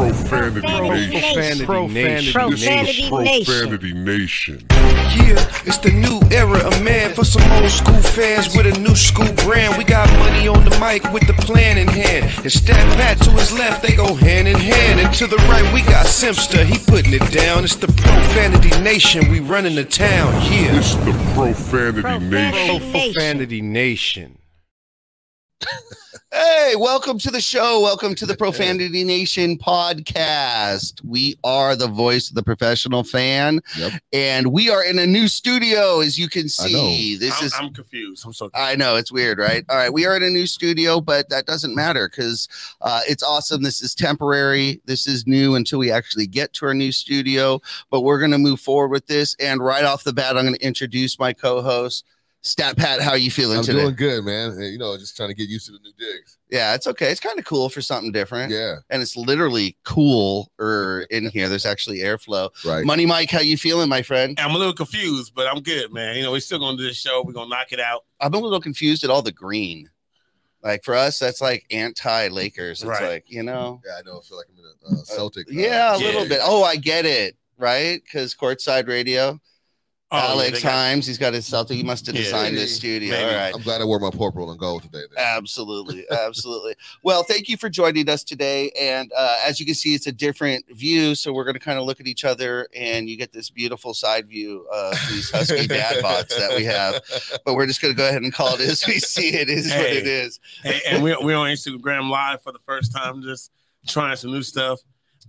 Profanity Nation. Profanity Profanity Nation. Nation. Profanity Nation. Yeah, it's the new era of man for some old school fans with a new school brand. We got money on the mic with the plan in hand. And Stat Pat to his left, they go hand in hand. And to the right, we got Simpster, he putting it down. It's the Profanity Nation, we running the town. Yeah. It's the Profanity Profanity Nation. Nation. Profanity Nation. Hey, welcome to the show. Welcome to the Profanity Nation podcast. We are the voice of the professional fan, Yep. and we are in a new studio, as you can see. This I'm, is I'm confused. I'm so I know it's weird, right? All right, we are in a new studio, but that doesn't matter because uh, it's awesome. This is temporary. This is new until we actually get to our new studio. But we're going to move forward with this. And right off the bat, I'm going to introduce my co-host, Stat Pat. How are you feeling today? I'm today? doing good, man. You know, just trying to get used to the new digs. yeah, it's okay. It's kind of cool for something different. Yeah, And it's literally cool or in here. There's actually airflow. right. Money Mike, how you feeling, my friend? I'm a little confused, but I'm good, man. You know, we're still gonna do this show. We're gonna knock it out. I'm a little confused at all the green. Like for us, that's like anti-Lakers. It's Right. like you know, Yeah, I know. I feel like I'm in a uh, Celtic. uh, yeah, a Yeah. little bit. Oh, I get it, right? Because courtside radio, Oh, yeah, Alex they got- Himes, he's got his Celtic. He must have Yeah, designed this studio. maybe. All right. I'm glad I wore my purple and gold today. Then. Absolutely, absolutely. Well, thank you for joining us today. And uh, as you can see, it's a different view, so we're going to kind of look at each other, and you get this beautiful side view of these husky dad bots that we have. But we're just going to go ahead and call it as we see it. Is what it is. and, and we're, we're on Instagram Live for the first time, just trying some new stuff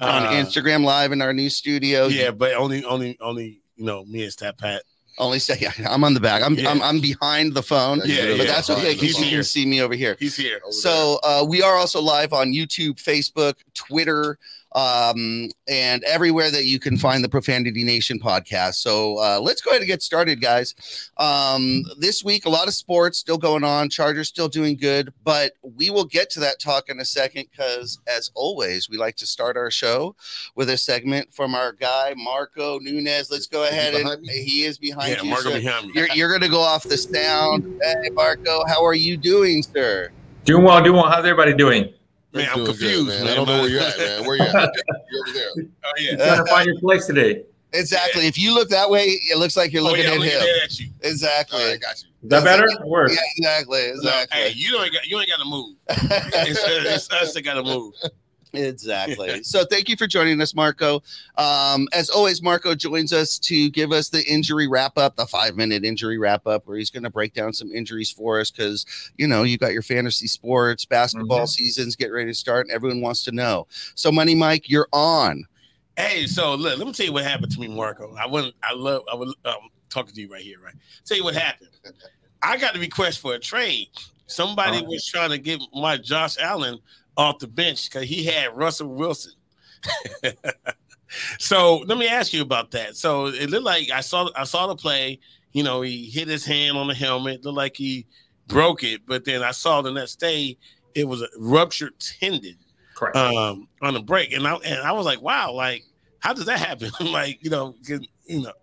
on Uh, Instagram Live in our new studio. Yeah, but only, only, only, you know, me and Stat Pat. Only say, yeah, I'm on the back. I'm, Yeah. I'm, I'm behind the phone, Yeah, but yeah. that's okay because you can see me over here. He's here. So uh, we are also live on YouTube, Facebook, Twitter, um, and everywhere that you can find the Profanity Nation podcast. So uh, let's go ahead and get started, guys. Um, this week, a lot of sports still going on. Chargers still doing good, but we will get to that talk in a second because, as always, we like to start our show with a segment from our guy Marco Nunez. Let's go ahead and me? he is behind Yeah, you. Marco sir. behind me. You're, you're going to go off the sound. Hey, Marco, how are you doing, sir? Doing well, doing well. How's everybody doing? Man, I'm doing good, confused, man. man. I don't know where you're at, man. Where you at? You're over there. Oh yeah. Trying to find your place today. Exactly. If you look that way, it looks like you're Oh, looking yeah, at I'm looking him. at you. Exactly. All right, got you. Is that better? Worse. Yeah, exactly. No, Exactly. hey, you don't got, you ain't got to move. It's, it's us that got to move. Exactly. So thank you for joining us, Marco. Um, as always, Marco joins us to give us the injury wrap up, the five minute injury wrap up, where he's going to break down some injuries for us because you know you got your fantasy sports, basketball Mhm. seasons getting ready to start, and everyone wants to know. So, Money Mike, you're on. Hey, so look, let me tell you what happened to me, Marco. I wouldn't, I love, I would um, talking to you right here, right? Tell you what happened. I got a request for a trade. Somebody Oh. was trying to get my Josh Allen off the bench because he had Russell Wilson. so let me ask you about that. So it looked like I saw, I saw the play. You know, he hit his hand on the helmet. Looked like he broke it, but then I saw the next day it was a ruptured tendon Correct. um on the break and I and I was like wow like how does that happen like you know you know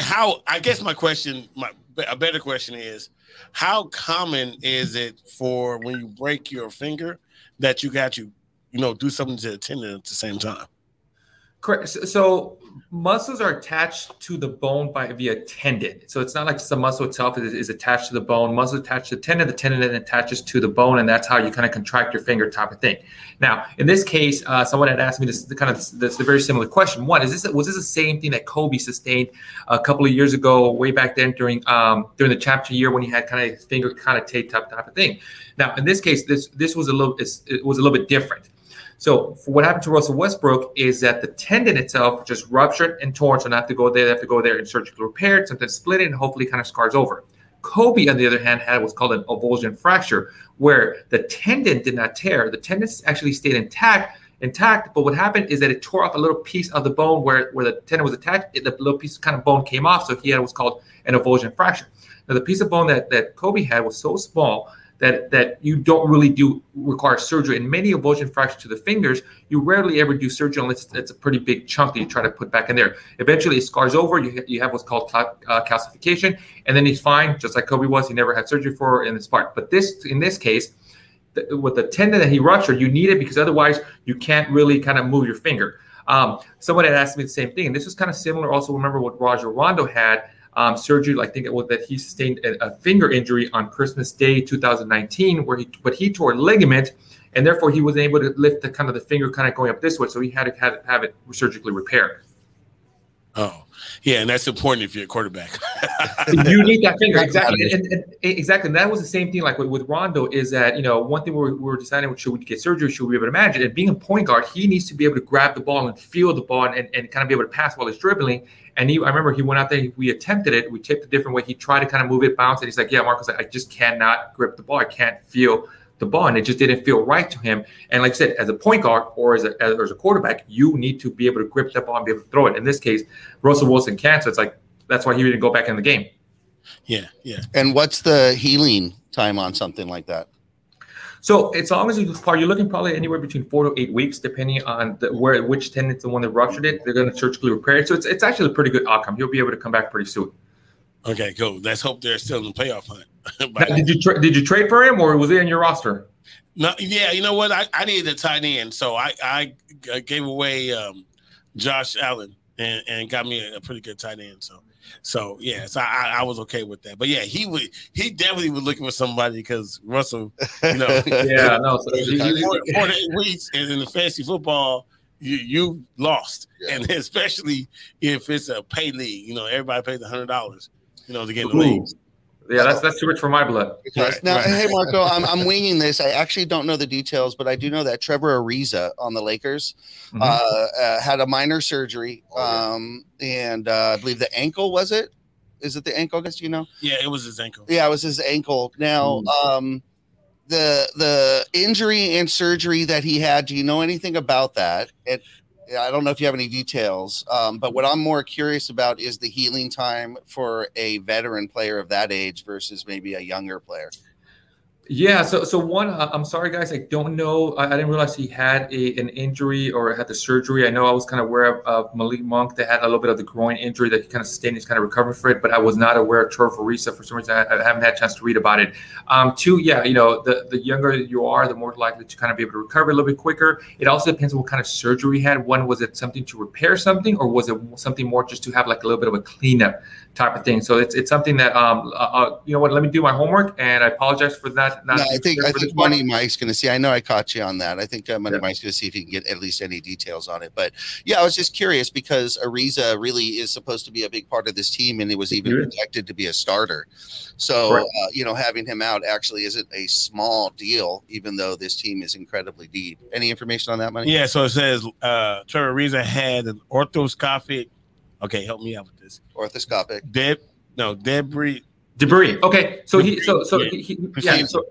how I guess my question my a better question is how common is it for when you break your finger that you got you you know do something to the tendon at the same time Correct. So, so muscles are attached to the bone by via tendon. So it's not like the muscle itself is, is attached to the bone. Muscle attached to the tendon. The tendon then attaches to the bone, and that's how you kind of contract your finger, type of thing. Now, in this case, uh, someone had asked me this kind of this a very similar question. One is this was this the same thing that Kobe sustained a couple of years ago, way back then during um, during the chapter year when he had kind of finger kind of taped up, type of thing. Now, in this case, this this was a little it was a little bit different. So what happened to Russell Westbrook is that the tendon itself just ruptured and torn. So not have to go there, they have to go there and surgically repair it, sometimes split it, and hopefully kind of scars over. Kobe, on the other hand, had what's called an avulsion fracture, where the tendon did not tear. The tendon actually stayed intact, intact. But what happened is that it tore off a little piece of the bone where, where the tendon was attached. It, the little piece of kind of bone came off. So he had what's called an avulsion fracture. Now the piece of bone that, that Kobe had was so small that that you don't really do require surgery. And many avulsion fractures to the fingers, you rarely ever do surgery unless it's, a pretty big chunk that you try to put back in there. Eventually, it scars over. You, you have what's called cal- uh, calcification, and then he's fine, just like Kobe was. He never had surgery for in this part. But this, in this case, the, with the tendon that he ruptured, you need it because otherwise you can't really kind of move your finger. Um, someone had asked me the same thing, and this was kind of similar. Also, remember what Rajon Rondo had um, surgery. I think it was that he sustained a, a, finger injury on Christmas Day 2019, where he but he tore a ligament, and therefore he wasn't able to lift the kind of the finger kind of going up this way. So he had to have, have it surgically repaired. Oh, yeah, and that's important if you're a quarterback. you need that finger exactly, and, and, exactly. And that was the same thing. Like with, with Rondo, is that you know one thing we were, deciding should we get surgery, should we be able to manage it? And being a point guard, he needs to be able to grab the ball and feel the ball and, and kind of be able to pass while he's dribbling. And he, I remember he went out there, we attempted it, we tipped a different way. He tried to kind of move it, bounce it. He's like, yeah, Marcus, I just cannot grip the ball. I can't feel the ball, and it just didn't feel right to him. And like I said, as a point guard or as a, as a quarterback, you need to be able to grip that ball and be able to throw it. In this case, Russell Wilson can't, so it's like that's why he didn't go back in the game. Yeah, yeah. And what's the healing time on something like that? So as long as you are you're looking probably anywhere between four to eight weeks, depending on the, where which tendon's the one that ruptured it. They're going to surgically repair it. So it's it's actually a pretty good outcome. You'll be able to come back pretty soon. Okay, cool. Let's hope they're still in the playoff hunt. did you tra- did you trade for him or was he in your roster? No, yeah, you know what? I, I needed a tight end, so I I, I gave away um, Josh Allen and, and got me a, a, pretty good tight end. So so yeah, so I, I was okay with that. But yeah, he would he definitely was looking for somebody because Russell, you know, yeah, no, so eight weeks and in the fantasy football. You, you lost, yeah. and especially if it's a pay league, you know everybody pays a hundred dollars, you know, to get in the league. Yeah, that's that's too much for my blood. Right, now, right. hey Marco, I'm I'm winging this. I actually don't know the details, but I do know that Trevor Ariza on the Lakers mm-hmm. uh, uh, had a minor surgery, oh, um, and uh, I believe the ankle was it. Is it the ankle? Guess you know. Yeah, it was his ankle. Yeah, it was his ankle. Now, mm. um, the the injury and surgery that he had. Do you know anything about that? It I don't know if you have any details, um, but what I'm more curious about is the healing time for a veteran player of that age versus maybe a younger player. Yeah, so so one, uh, I'm sorry guys, I don't know. I, I, didn't realize he had a an injury or had the surgery. I know I was kind of aware of, of Malik Monk that had a little bit of the groin injury that he kind of sustained. He's kind of recovering for it, but I was not aware of Trevor Ariza for some reason. I, I, haven't had a chance to read about it. Um, two, yeah, you know, the the younger you are, the more likely to kind of be able to recover a little bit quicker. It also depends on what kind of surgery he had. One, was it something to repair something, or was it something more just to have like a little bit of a cleanup type of thing? So it's it's something that um, uh, uh you know what, let me do my homework, and I apologize for that. Not no, I think I think Money Mike's going to see. I know I caught you on that. I think uh, Money yeah. Mike's going to see if he can get at least any details on it. But yeah, I was just curious because Ariza really is supposed to be a big part of this team, and it was even projected to be a starter. So right. uh, you know, having him out actually isn't a small deal, even though this team is incredibly deep. Any information on that, Money? Yeah. So it says uh, Trevor Ariza had an orthoscopic. Okay, help me out with this. Orthoscopic. Deb, no debris. Debris. Okay, so he, so so yeah. He, he, yeah so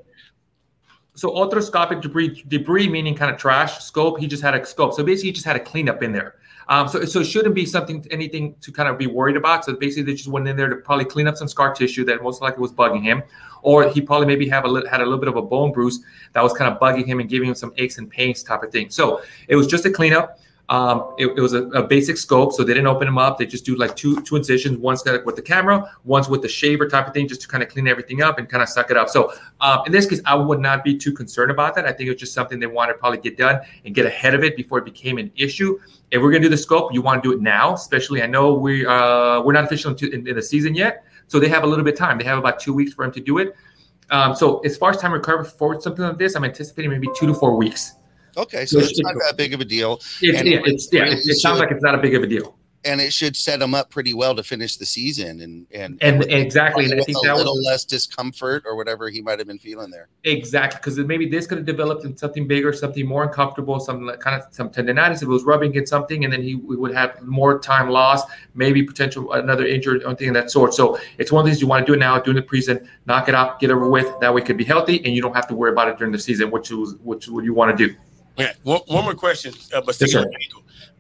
so arthroscopic debris, debris meaning kind of trash scope. He just had a scope. So basically, he just had a cleanup in there. Um, so, so it shouldn't be something, anything to kind of be worried about. So basically, they just went in there to probably clean up some scar tissue that most likely was bugging him, or he probably maybe have a little, had a little bit of a bone bruise that was kind of bugging him and giving him some aches and pains type of thing. So it was just a cleanup. Um, it, it, was a, a, basic scope, so they didn't open them up. They just do like two two incisions. One's got with the camera, one's with the shaver type of thing, just to kind of clean everything up and kind of suck it up. So um, in this case, I would not be too concerned about that. I think it's just something they want to probably get done and get ahead of it before it became an issue. If we're gonna do the scope, you want to do it now, especially. I know we uh, we're not official in, in, in, the season yet, so they have a little bit of time. They have about two weeks for him to do it. Um, so as far as time recovery for something like this, I'm anticipating maybe two to four weeks. Okay, so it's not that big of a deal. It's, yeah, it's, yeah, it, it sounds like it's not a big of a deal. And it should set them up pretty well to finish the season, and and and, and exactly, and I think a that little was, less discomfort or whatever he might have been feeling there. Exactly, because maybe this could have developed into something bigger, something more uncomfortable, some kind of some tendonitis. If it was rubbing against something, and then he would have more time lost, maybe potential another injury or anything of that sort. So it's one of these you want to do it now, do the preseason, knock it out, get over with. That way, could be healthy, and you don't have to worry about it during the season, which is which would you want to do. Okay, one, one more question. Uh, but yes,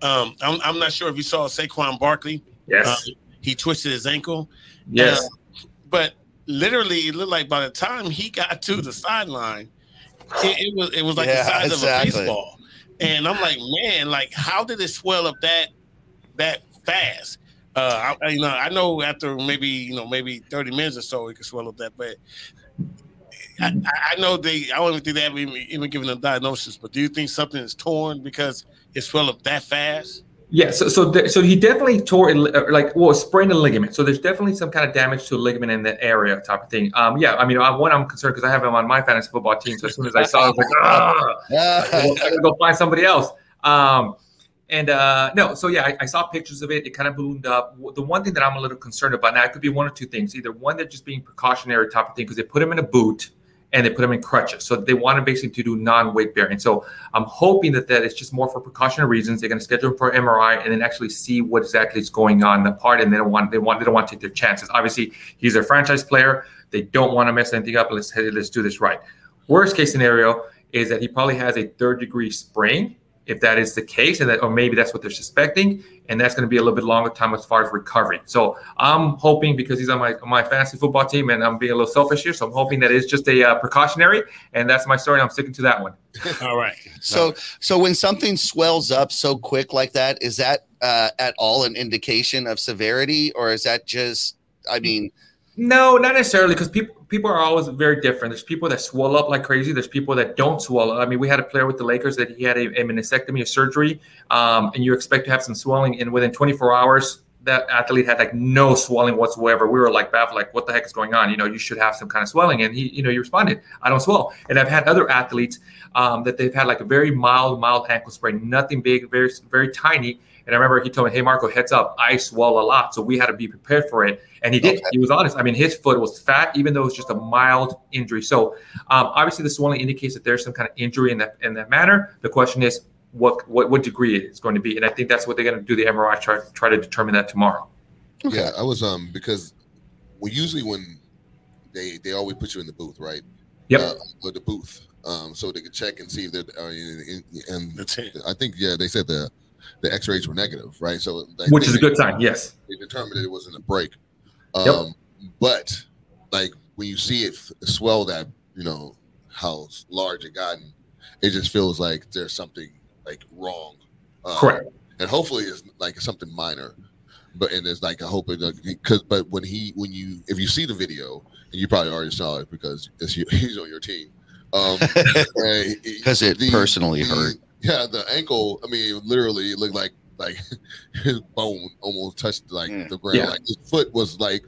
um, I'm, I'm not sure if you saw Saquon Barkley. Yes. Uh, he twisted his ankle. Yes. Uh, but literally, it looked like by the time he got to the sideline, it, it was it was like yeah, the size exactly. of a baseball. And I'm like, man, like how did it swell up that that fast? Uh, I, you know, I know after maybe you know maybe 30 minutes or so, it could swell up that, but I, I know they. I don't even think they haven't even, even given a diagnosis. But do you think something is torn because it swelled up that fast? Yeah, so so th- so he definitely tore it, uh, like well sprained a ligament. So there's definitely some kind of damage to a ligament in the area, type of thing. Um, yeah, I mean, I, one I'm concerned because I have him on my fantasy football team. So as soon as I saw, it, I was like, ah, I gotta go find somebody else. Um, and uh, no, so yeah, I, I saw pictures of it. It kind of ballooned up. The one thing that I'm a little concerned about now, it could be one or two things. Either one, they're just being precautionary type of thing because they put him in a boot and they put them in crutches. So they want to basically to do non-weight bearing. So I'm hoping that that is just more for precautionary reasons. They're going to schedule him for MRI and then actually see what exactly is going on in the part. And they don't want they want they don't want to take their chances. Obviously, he's a franchise player. They don't want to mess anything up. Let's let's do this right. Worst case scenario is that he probably has a third degree sprain if that is the case, and that, or maybe that's what they're suspecting, and that's going to be a little bit longer time as far as recovery. So I'm hoping because he's on my on my fantasy football team, and I'm being a little selfish here, so I'm hoping that it's just a uh, precautionary, and that's my story. I'm sticking to that one. All right. So, so when something swells up so quick like that, is that uh, at all an indication of severity, or is that just? I mean, no, not necessarily, because people people are always very different. There's people that swell up like crazy. There's people that don't swell. I mean, we had a player with the Lakers that he had a, a meniscectomy, a surgery, um, and you expect to have some swelling, and within 24 hours, that athlete had like no swelling whatsoever. We were like baffled, like, what the heck is going on? You know, you should have some kind of swelling. And he, you know, he responded, I don't swell. And I've had other athletes um, that they've had like a very mild, mild ankle sprain, nothing big, very, very tiny. And I remember he told me, "Hey, Marco, heads up, I swell a lot, so we had to be prepared for it." And he did. Okay. He was honest. I mean, his foot was fat, even though it was just a mild injury. So um, obviously, the swelling indicates that there's some kind of injury in that in that manner. The question is, what what what degree it's going to be? And I think that's what they're going to do the MRI try try to determine that tomorrow. Okay. Yeah, I was um because we usually when they they always put you in the booth, right? Yep. Uh, or the booth, um, so they could check and see if they're uh, in, in, and I think yeah they said the the X-rays were negative, right? So like, which is a good sign. Yes, they determined that it wasn't a break. Um, yep. But like when you see it swell that you know how large it gotten, it just feels like there's something like wrong. Um, Correct. And hopefully it's like something minor. But and there's like I hope it because but when he when you if you see the video and you probably already saw it because it's, he's on your team um because it the, personally the, hurt yeah, the ankle. I mean, literally, it looked like like his bone almost touched like mm. the ground. Yeah. Like his foot was like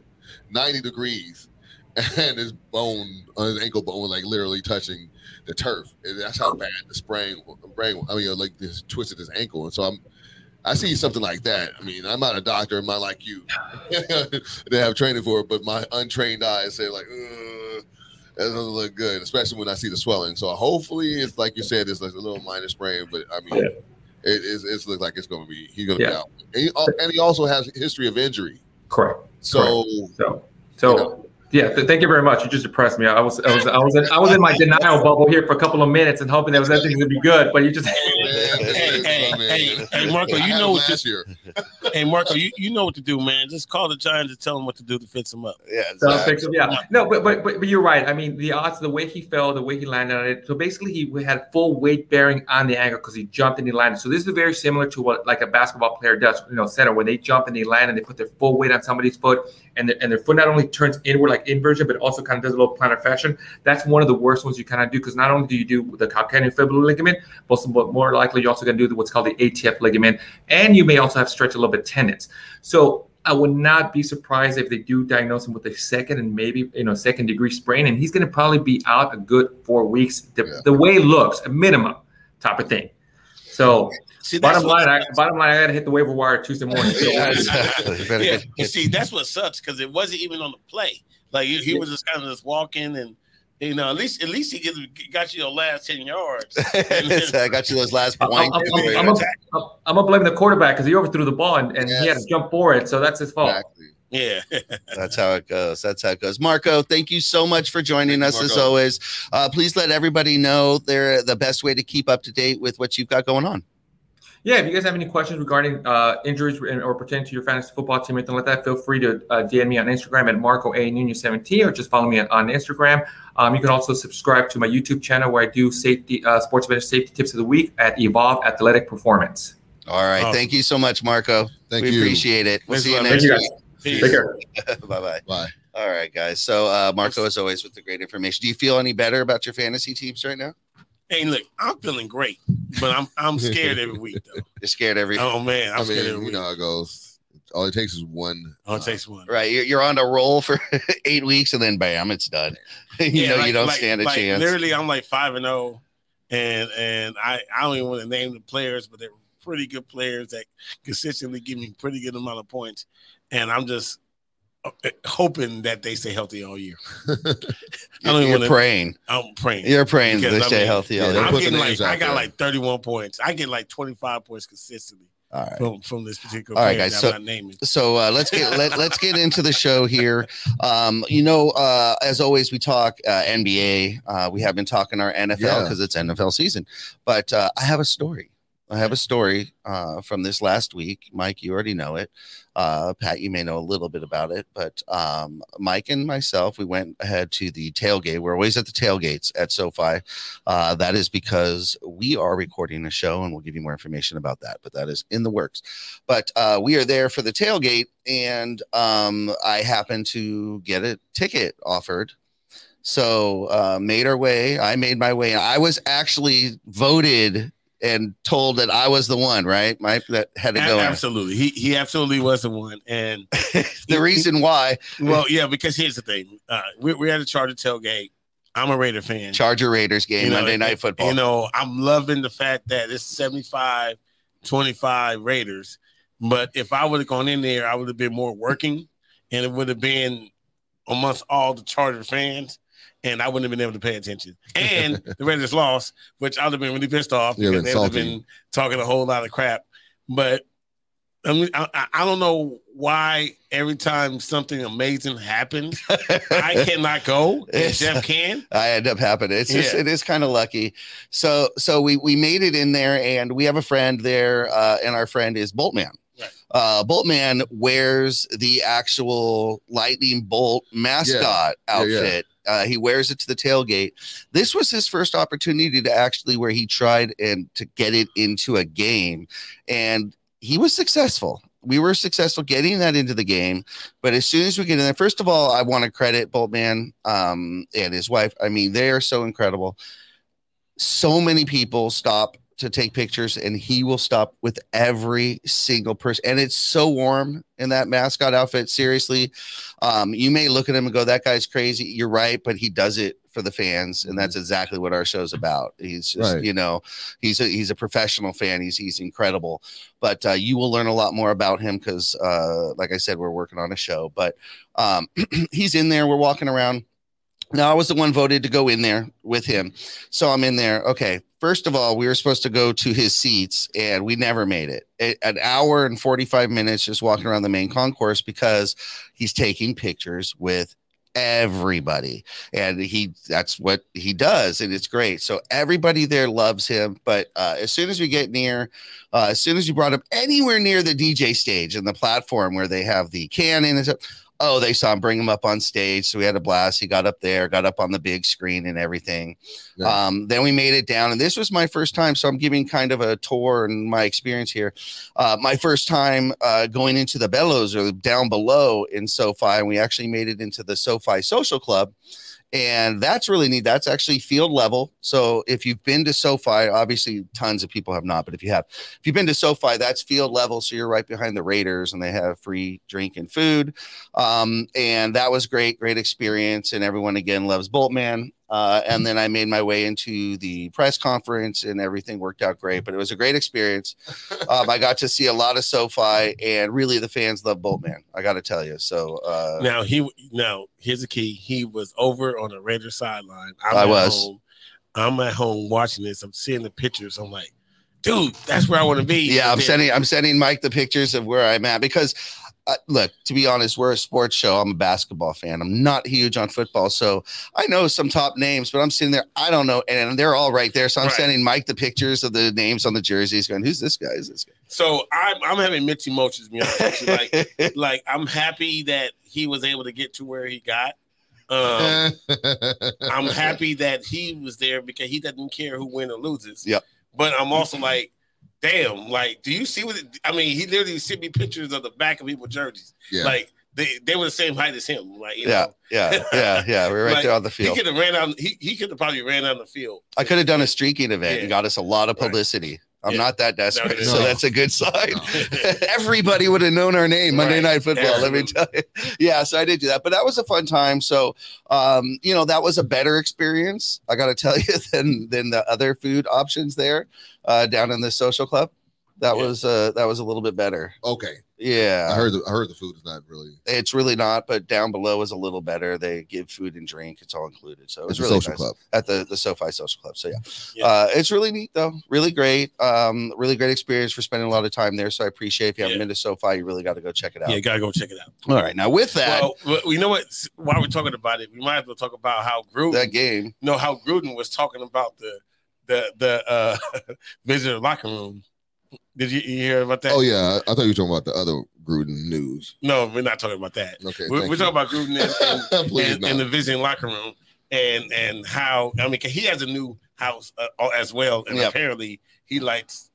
ninety degrees, and his bone, uh, his ankle bone, was like literally touching the turf. And that's how bad the sprain, brain. I mean, like this twisted his ankle, and so I'm. I see something like that. I mean, I'm not a doctor. I'm not like you. they have training for it, but my untrained eyes say like, Ugh that doesn't look good, especially when I see the swelling. So hopefully, it's like you said, it's like a little minor sprain, but I mean, yeah. it is it's like it's going to be he's going to yeah. be out, and he, and he, also has a history of injury. Correct. So Correct. so so. You know, yeah, th- thank you very much. You just depressed me. I was, I was, I was, in, I was in my denial bubble here for a couple of minutes and hoping that was everything to be good. But you just, hey, hey, hey, hey, Marco, you know what to, hey, Marco, you, you know what to do, man. Just call the Giants and tell them what to do to fix them up. Yeah, exactly. fix them. Yeah, no, but, but but but you're right. I mean, the odds, the way he fell, the way he landed on it. So basically, he had full weight bearing on the ankle because he jumped and he landed. So this is very similar to what like a basketball player does. You know, center when they jump and they land and they put their full weight on somebody's foot and, the, and their foot not only turns inward like inversion, but also kind of does a little plantar flexion. That's one of the worst ones you kind of do because not only do you do the calcaneofibular ligament, but more likely you're also going to do what's called the ATF ligament, and you may also have stretch a little bit tendons. So I would not be surprised if they do diagnose him with a second and maybe you know second degree sprain, and he's going to probably be out a good four weeks. The, yeah. the way it looks, a minimum type of thing. So See, bottom line, I, bottom line, I got to hit the waiver wire Tuesday morning. Yeah, exactly. yeah. You see, that's what sucks because it wasn't even on the play. Like he, he was just kind of just walking and. You know, at least at least he gets, got you your last ten yards. I got you those last points. I'm, I'm, I'm, I'm gonna blame the quarterback because he overthrew the ball and, and yes. he had to jump for it, so that's his fault. Exactly. Yeah, that's how it goes. That's how it goes. Marco, thank you so much for joining us as always. Uh, please let everybody know they're the best way to keep up to date with what you've got going on. Yeah, if you guys have any questions regarding uh, injuries or pertaining to your fantasy football team, anything like that, feel free to uh, DM me on Instagram at Marco A Nunez 17 or just follow me on, on Instagram. Um, you can also subscribe to my YouTube channel where I do safety uh, sports medicine safety tips of the week at Evolve Athletic Performance. All right, awesome. thank you so much, Marco. Thank we you. appreciate it. We'll see you next week. Take care. Bye-bye. Bye. All right, guys. So uh, Marco, as always, with the great information. Do you feel any better about your fantasy teams right now? Hey, look, I'm feeling great, but I'm I'm scared every week though. You're scared every. Oh man, I'm I scared mean, every you week. know how it goes. All it takes is one. Oh, uh, it takes one. Right, you're, you're on a roll for eight weeks, and then bam, it's done. you Yeah, know, like- you don't like- stand a like, chance. Literally, I'm like five and zero, and and I I don't even want to name the players, but they're pretty good players that consistently give me pretty good amount of points, and I'm just uh, hoping that they stay healthy all year. I don't even You're praying. I'm praying. You're praying Because, they I stay mean, healthy. yeah, all they'll day. I'm getting like I got there. like 31 points. I get like 25 points consistently All right. from from this particular All right, guys, so- so uh, let's get let, let's get into the show here um you know uh as always we talk uh nba uh we have been talking our nfl Yeah. because it's nfl season but uh i have a story i have a story uh from this last week. Mike you already know it. Uh pat you may know a little bit about it but um mike and myself we went ahead to the tailgate. We're always at the tailgates at sofi. Uh that is because we are recording a show and we'll give you more information about that but that is in the works. But uh, we are there for the tailgate and um, i happened to get a ticket offered. So uh, made our way. I made my way. I was actually voted and told that i was the one right mike that had to go absolutely, he he absolutely was the one, and the reason why well, yeah, because here's the thing: uh, we're, we're at a Charger tailgate. I'm a Raider fan. charger raiders game You know, monday night football You know, I'm loving the fact that it's 75 25 Raiders. But if I would have gone in there, I would have been more working and it would have been amongst all the Charger fans. And I wouldn't have been able to pay attention. And the Raiders lost, which I'd have been really pissed off because they would have been talking a whole lot of crap. But I mean, I, I- I don't know why every time something amazing happens, I cannot go and Jeff can. I end up happening. It's just Yeah. it is kind of lucky. So so we we made it in there, and we have a friend there, uh, and our friend is Boltman. Right. Uh, Boltman wears the actual lightning bolt mascot yeah. outfit. Uh, he wears it to the tailgate. This was his first opportunity to actually where he tried and to get it into a game, and he was successful. We were successful getting that into the game. But as soon as we get in there, first of all, I want to credit Boltman um, and his wife. I mean, they are so incredible. So many people stop to take pictures, and he will stop with every single person. And it's so warm in that mascot outfit. Seriously, um, you may look at him and go, "That guy's crazy." You're right, but he does it for the fans, and that's exactly what our show's about. He's just, Right. you know, he's a he's a professional fan. He's he's incredible but uh, you will learn a lot more about him because uh, like i said we're working on a show but um, he's in there we're walking around now i was the one voted to go in there with him so i'm in there okay first of all we were supposed to go to his seats and we never made it. A- an hour and 45 minutes just walking around the main concourse because he's taking pictures with everybody. And he that's what he does and it's great. So everybody there loves him but uh, as soon as we get near uh, as soon as you brought up anywhere near the DJ stage and the platform where they have the cannon and stuff, oh, they saw him bring him up on stage. So we had a blast. He got up there, got up on the big screen and everything. Nice. Um, then we made it down, and this was my first time. So I'm giving kind of a tour and my experience here. Uh, my first time uh, going into the Bellows or down below in SoFi, and we actually made it into the SoFi Social Club and that's really neat. That's actually field level. So if you've been to SoFi, obviously tons of people have not, but if you have, if you've been to SoFi, that's field level. So you're right behind the Raiders, and they have free drink and food. Um, and that was great, great experience. And everyone again loves Boltman. Uh, and then I made my way into the press conference, and everything worked out great. But it was a great experience. Um, I got to see a lot of SoFi, and really the fans love Boltman. I got to tell you. So uh, Now he now here's the key. He was over on the Ranger sideline. I'm I was. Home. I'm at home watching this. I'm seeing the pictures. I'm like, dude, that's where I want to be. yeah i'm sending i'm sending mike the pictures of where i'm at because uh, look to be honest we're a sports show i'm a basketball fan i'm not huge on football so i know some top names but i'm sitting there i don't know and they're all right there so i'm Right. sending mike the pictures of the names on the jerseys going who's this guy is this guy? So I'm I'm having mixed emotions. to be honest. Like like I'm happy that he was able to get to where he got. Um, I'm happy that he was there because he doesn't care who wins or loses. Yep. But I'm also like, damn, like, do you see what? It, I mean, he literally sent me pictures of the back of people's jerseys. Yeah. Like they, they were the same height as him. Like you Yeah, know, yeah, yeah, yeah. We We're right Like, there on the field. he could have ran out. He, he could have probably ran on the field. I could have done a streaking event Yeah. and got us a lot of Right. I'm Yeah. not that desperate, No, so no. that's a good sign. No. Everybody would have known our name Monday Right. Night Football. Let me tell you. Yeah, so I did do that, but that was a fun time. So, um, you know, that was a better experience. I got to tell you than than the other food options there uh, down in the social club. That Yeah. was uh, that was a little bit better. Okay, Yeah, I heard the I heard the food is not really. it's really not, but down below is a little better. They give food and drink; it's all included. So it It's really social nice. club. at the the SoFi Social Club. So yeah, Yeah. Uh, it's really neat though, really great. Um, really great experience for spending a lot of time there. So I appreciate if you haven't Yeah. been to SoFi, you really got to go check it out. Yeah, you gotta go check it out. All right, now with that Well, well, you know what? While we're talking about it, we might as well talk about how Gruden. that game, know how Gruden was talking about the the the uh visitor locker room. Did you, you hear about that? Oh yeah, I, I thought you were talking about the other Gruden news. No, we're not talking about that. Okay, We're, we're talking about Gruden and, Please and, and the visiting locker room, and and how I mean he has a new house uh, as well, and Yep. apparently he likes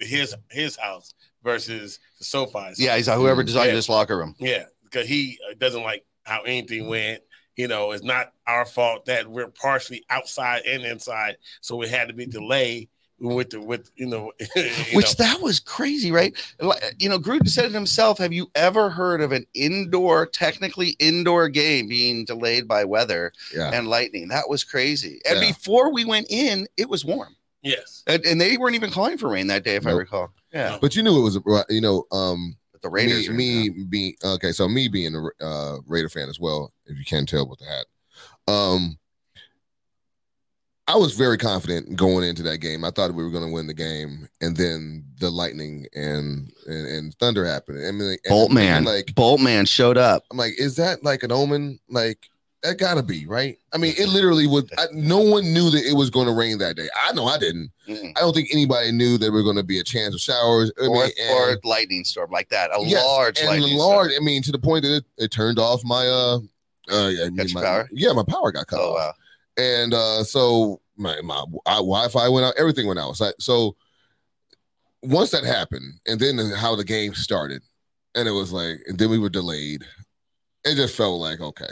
his his house versus the SoFi's. yeah, he's uh, whoever Mm, designed yeah. this locker room. Yeah, because he uh, doesn't like how anything went. You know, it's not our fault that we're partially outside and inside, so we had to be delayed with the with you know, you Which know. that was crazy, right? You know, Gruden said it himself. Have you ever heard of an indoor, technically indoor game being delayed by weather yeah, and lightning? That was crazy. And Yeah. before we went in, it was warm, yes, and, and they weren't even calling for rain that day, if I recall. Yeah, but you knew it was uh, you know um but the Raiders. me, me being okay. So me being a uh, Raider fan as well, if you can tell with the hat. Um, I was very confident going into that game. I thought we were going to win the game, and then the lightning and and, and thunder happened. I mean, like, Boltman, like Boltman showed up. I'm like, is that like an omen? Like that gotta be right. I mean, it literally was. I, no one knew that it was going to rain that day. I know I didn't. Mm. I don't think anybody knew there were going to be a chance of showers. I or, mean, or and- lightning storm like that. A Yes, large and lightning large. I mean, to the point that it, it turned off my uh, uh, I mean, my, power? Yeah, my power got cut. Oh off, wow. And uh, so my my I, Wi-Fi went out. Everything went out. So, so once that happened, and then how the game started, and it was like, and then we were delayed. It just felt like okay.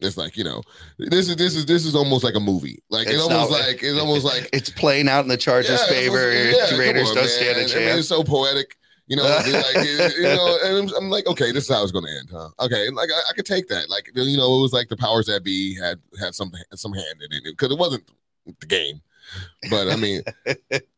It's like you know, this is this is this is almost like a movie. Like it's, It's almost not- like it's almost like It's playing out in the Chargers' yeah, favor. yeah, Raiders on, don't man. stand a I mean, it's so poetic. You know, it's like you know, and I'm, I'm like, okay, this is how it's going to end, huh? Okay, and like I, I could take that. Like you know, it was like the powers that be had had some some hand in it because it wasn't the game, but I mean,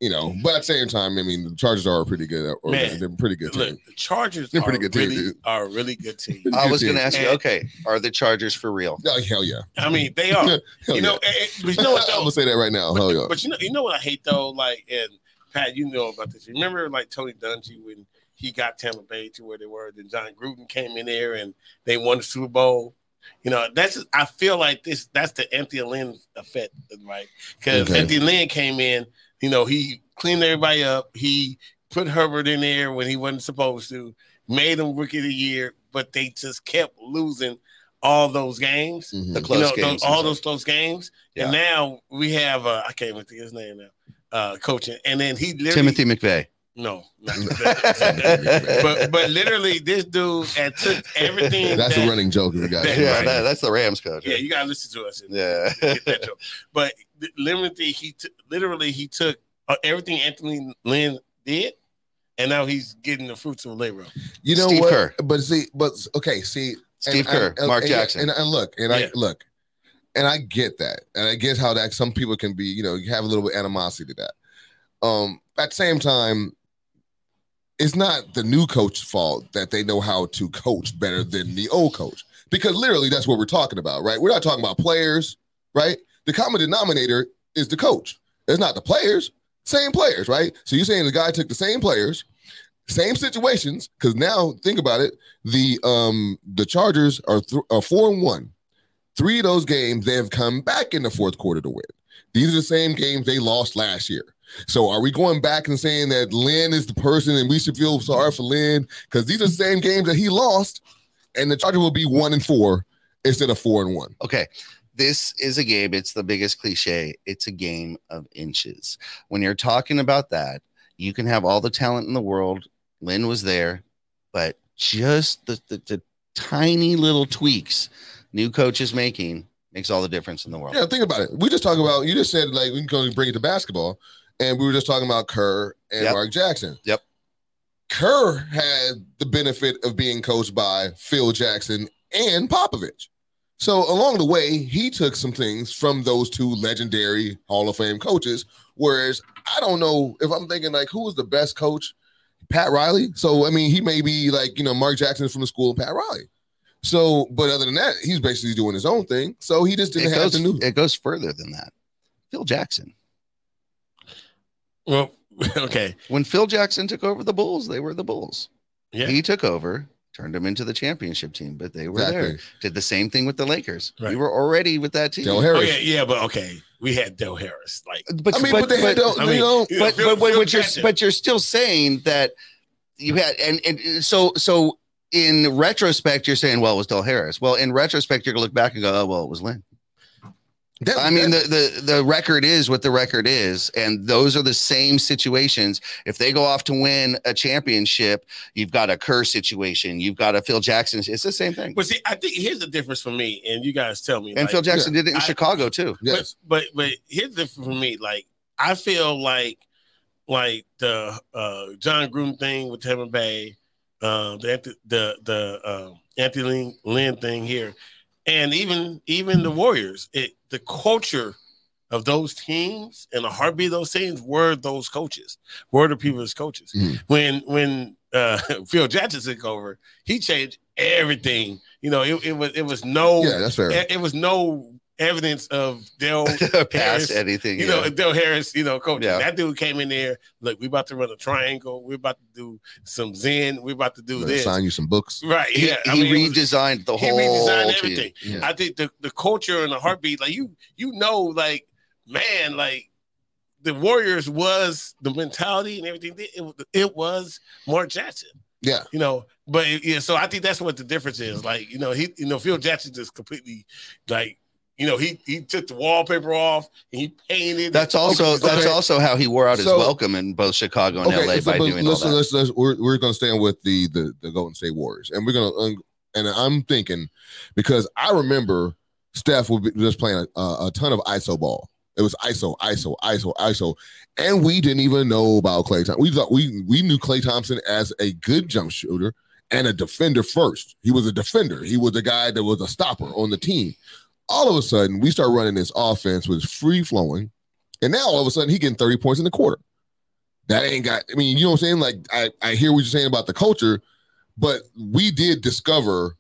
you know, but at the same time, I mean, the Chargers are a pretty good, or Man, they're pretty good team. look, the Chargers They're are pretty good team, really dude. are a really good team. I was going to team. ask you, okay, are the Chargers for real? Oh hell yeah! I mean, they are. You know, yeah. eh, but you know what I'm gonna say that right now. But, Hell yeah! but you know, you know what I hate though, like and Pat, you know about this. You remember, like Tony Dungy when he got Tampa Bay to where they were, then Jon Gruden came in there and they won the Super Bowl. You know, that's just, I feel like this that's the Anthony Lynn effect, right? Because Okay. Anthony Lynn came in, you know, he cleaned everybody up. He put Herbert in there when he wasn't supposed to, made him rookie of the year, but they just kept losing all those games Mhm. The you close know, games. those, all those close games. Yeah. And now we have uh, I can't even think of his name now. Uh, coaching, and then he stuff. literally Timothy McVeigh. no, not that. but but literally this dude and took everything. That's that, a running joke. We got that- yeah, Right. that- that's the Rams coach. Yeah, you gotta listen to us. And Yeah. get that joke. But literally, he t- literally he took uh, everything Anthony Lynn did, and now he's getting the fruits of labor. You know Steve what? Kerr. But see, but okay, see, Steve and- Kerr, and- Mark and- Jackson. and, and look, and Yeah. I look, and I get that, and I get how that some people can be, you know, you have a little bit of animosity to that. Um, at the same time, it's not the new coach's fault that they know how to coach better than the old coach, because literally that's what we're talking about, right? We're not talking about players, right? The common denominator is the coach. It's not the players, same players, right? So you're saying the guy took the same players, same situations, because now think about it, the um the Chargers are, th- are four and one. Three of those games they have come back in the fourth quarter to win. These are the same games they lost last year. So are we going back and saying that Lynn is the person and we should feel sorry for Lynn because these are the same games that he lost, and the Chargers will be one and four instead of four and one. Okay. This is a game. It's the biggest cliche. It's a game of inches. When you're talking about that, you can have all the talent in the world. Lynn was there, but just the the, the tiny little tweaks new coaches making makes all the difference in the world. Yeah, think about it. We just talk about you just said like we can go and bring it to basketball, and we were just talking about Kerr and Yep. Mark Jackson. Yep. Kerr had the benefit of being coached by Phil Jackson and Popovich. So along the way, he took some things from those two legendary Hall of Fame coaches. Whereas I don't know if I'm thinking like who was the best coach, Pat Riley. So I mean, he may be like you know Mark Jackson is from the school of Pat Riley. So, but other than that, he's basically doing his own thing. So he just didn't have goes, the new. it goes further than that. Phil Jackson. Well, okay. When Phil Jackson took over the Bulls, they were the Bulls. Yeah. He took over, turned them into the championship team, but they were there. Did the same thing with the Lakers. Right. We were already with that team. Del Oh Harris. yeah, yeah, but okay. We had Del Harris. Like But, I mean, but, they had, Del, I you know, but, Phil, but, but, Phil but, you're, but you're still saying that you had and and so so in retrospect you're saying well it was Del Harris. Well, in retrospect you're gonna look back and go oh well it was Lynn. that- I mean that- the the the record is what the record is, and those are the same situations. If they go off to win a championship, you've got a Kerr situation, you've got a Phil Jackson. It's the same thing. But see, I think here's the difference for me, and you guys tell me. And like, Phil Jackson did it in I- Chicago too. yes. But but but here's the difference for me, like I feel like like the uh Jon Gruden thing with Tampa Bay, uh the the the um Anthony Lynn- thing here, and even even the Warriors, it the culture of those teams and the heartbeat of those teams were those coaches, were the people's coaches. Mhm. When when uh Phil Jackson took over, he changed everything. You know, it, it was it was no Yeah, that's fair. it, it was no evidence of Del Past anything. you yeah. know, Del Harris, you know, coach. Yeah. That dude came in there. Look, we about to run a triangle. We're about to do some Zen. We're about to do this. Sign you some books. Right. he, yeah. he it was- redesigned the whole. he redesigned everything. Yeah. I think the, the culture and the heartbeat, like you, you know, like man, like the Warriors was the mentality and everything. It, was- it was Mark Jackson. Yeah. You know, but yeah, so I think that's what the difference is. Like, you know, he, you know, Phil Jackson just completely, like, you know, he he took the wallpaper off and he painted. That's also Okay. that's also how he wore out his So- welcome in both Chicago and Okay, LA so, by but doing all listen, that. let's, let's, we're, we're going to stand with the, the the Golden State Warriors, and we're going to um, and I'm thinking because I remember Steph would be just playing a, a ton of ISO ball. It was ISO, ISO, ISO, ISO, and we didn't even know about Klay Thompson. We thought we we knew Klay Thompson as a good jump shooter and a defender first. He was a defender. He was the guy that was a stopper on the team. All of a sudden, we start running this offense was free flowing, and now all of a sudden he getting 30 points in the quarter. That ain't got. I mean, you know what I'm saying? Like I I hear what you're saying about the culture, but we did discover.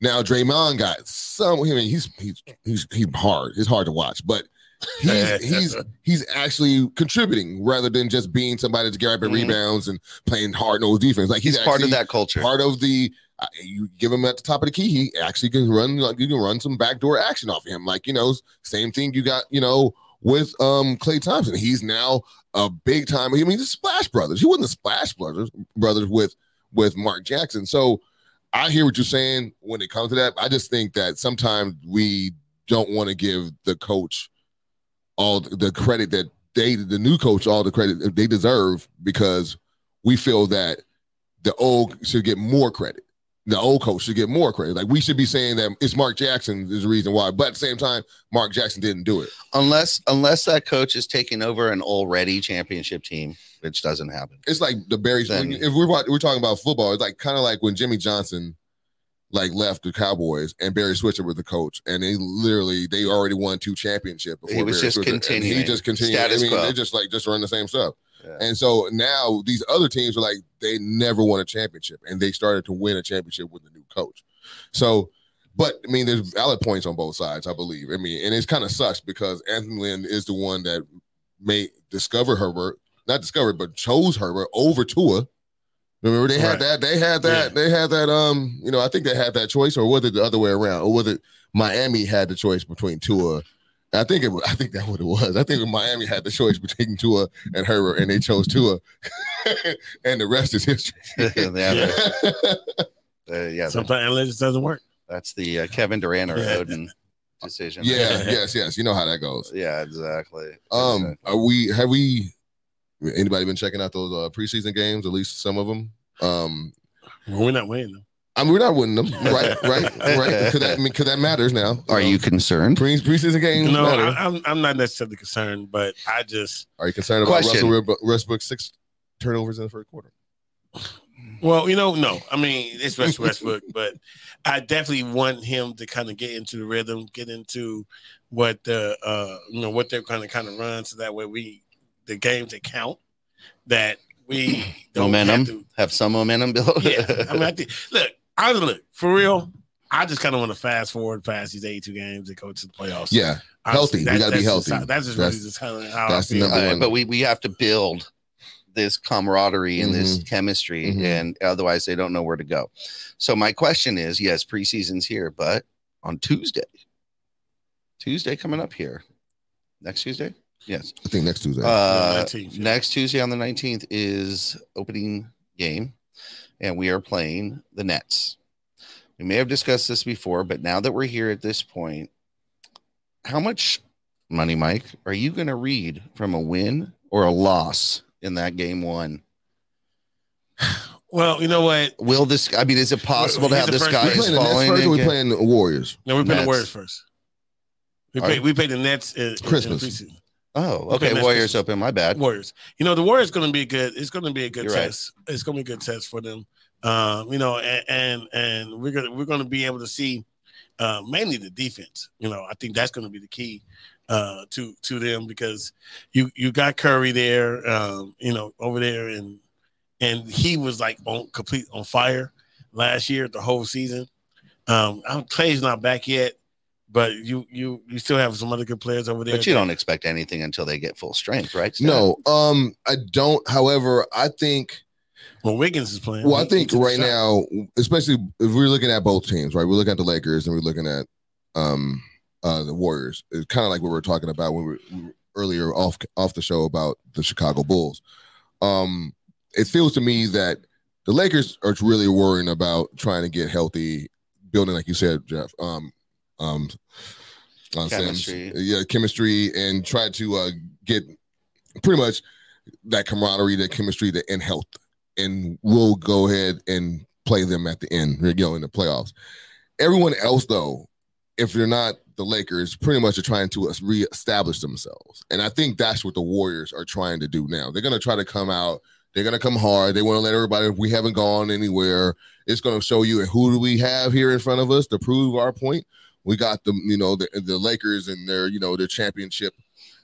Now Draymond got some. I mean, he's he's he's he's hard. It's hard to watch, but he's he's he's actually contributing rather than just being somebody that's grabbing Mhm. rebounds and playing hard nosed defense. Like He's he's, part of that culture. Part of the. Uh, you give him at the top of the key, he actually can run. Like you can run some backdoor action off of him. Like you know, same thing you got. You know, with um Klay Thompson, he's now a big time. I mean, the Splash Brothers. He wasn't the Splash Brothers brothers with with Mark Jackson. So I hear what you're saying when it comes to that. I just think that sometimes we don't want to give the coach all the credit that they, the new coach, all the credit they deserve because we feel that the old should get more credit. The old coach should get more credit. Like we should be saying that it's Mark Jackson is the reason why, but at the same time, Mark Jackson didn't do it. unless unless that coach is taking over an already championship team, which doesn't happen. It's like the Barry. Then- if we're wa- we're talking about football, it's like kind of like when Jimmy Johnson like left the Cowboys and Barry Switzer was the coach, and they literally they already won two championships. Before He was Barry just Switzer, and He just continued. Status I mean, quo. they just like just run the same stuff. Yeah. And so now these other teams are like they never won a championship, and they started to win a championship with a new coach. So, but I mean, there's valid points on both sides, I believe. I mean, and it's kind of sucks because Anthony Lynn is the one that may discover Herbert, not discovered, but chose Herbert over Tua. Remember they had Right. that, they had that, they had that. Um, you know, I think they had that choice, or was it the other way around, or was it Miami had the choice between Tua? I think it. was- I think that what it was. I think Miami had the choice between Tua and Herbert, and they chose Tua, and the rest is history. yeah, but, uh, yeah Sometimes analytics doesn't work. that's the uh, Kevin Durant or Yeah. Oden decision. yeah, yes, yes. You know how that goes. yeah, exactly. Um, Exactly. are we have we anybody been checking out those uh, preseason games? At least some of them. Um, Well, we're not winning them. I mean, we're not winning them, right? Right? Right? Because that, I mean, 'cause that matters now. Are you concerned? Pre preseason games No, matter? I, I'm I'm not necessarily concerned, but I just Are you concerned about Question. Russell Westbrook- Westbrook six turnovers in the first quarter? well, you know, no. I mean, it's West Westbrook, but I definitely want him to kind of get into the rhythm, get into what the uh you know what they're kind of kind of run, so that way we the games that count that we don't Momentum. have to Have some momentum, Bill. yeah. I mean, I think, look, I look for real. I just kind of want to fast forward past these 82 games and go to the playoffs. Yeah, Honestly, healthy. We gotta be that's healthy. Just, that's just really just kind of how that's I feel. number one. but we we have to build this camaraderie and this chemistry, Mhm. and otherwise they don't know where to go. So my question is: Yes, preseason's here, but on Tuesday, Tuesday coming up here, next Tuesday. Yes, I think next Tuesday. uh, 19th, yeah. next Tuesday on the nineteenth is opening game, and we are playing the Nets. We may have discussed this before, but now that we're here at this point, how much money, Mike, are you going to read from a win or a loss in that game one? Well, you know what? Will this? I mean, is it possible to have this first- guy we We're is playing the Nets falling? first, or we again? playing the Warriors? No, we played Nets. the Warriors first. We All played right. we played the Nets in, in- Christmas. in preseason. Oh, Okay. Warriors open. My bad. Warriors. You know, the Warriors going to be good. It's going to be a good You're right. test. It's going to be a good test for them. Um, you know, and and, and we're gonna we're going to be able to see uh, mainly the defense. You know, I think that's going to be the key uh, to to them because you you got Curry there. Um, you know, over there and and he was like on complete on fire last year the whole season. Um, Klay's not back yet, but you you you still have some other good players over there. But you don't expect anything until they get full strength, right? Stan? No, um, I don't. However, I think. Well, Wiggins is playing. Well, I think he took a right now, especially if we're looking at both teams, right? We're looking at the Lakers and we're looking at um uh the Warriors. It's kind of like what we were talking about when we were, we were earlier off off the show about the Chicago Bulls. Um, it feels to me that the Lakers are really worrying about trying to get healthy, building like you said, Jeff. Um, um, uh. Chemistry. yeah, chemistry, and try to uh, get pretty much that camaraderie, that chemistry, that and health, and we'll go ahead and play them at the end, you know, in the playoffs. Everyone else, though, if they're not the Lakers, pretty much are trying to reestablish themselves, and I think that's what the Warriors are trying to do now. They're going to try to come out. They're going to come hard. They want to let everybody. We haven't gone anywhere. It's going to show you who do we have here in front of us to prove our point. We got the you know the, the Lakers and their you know their championship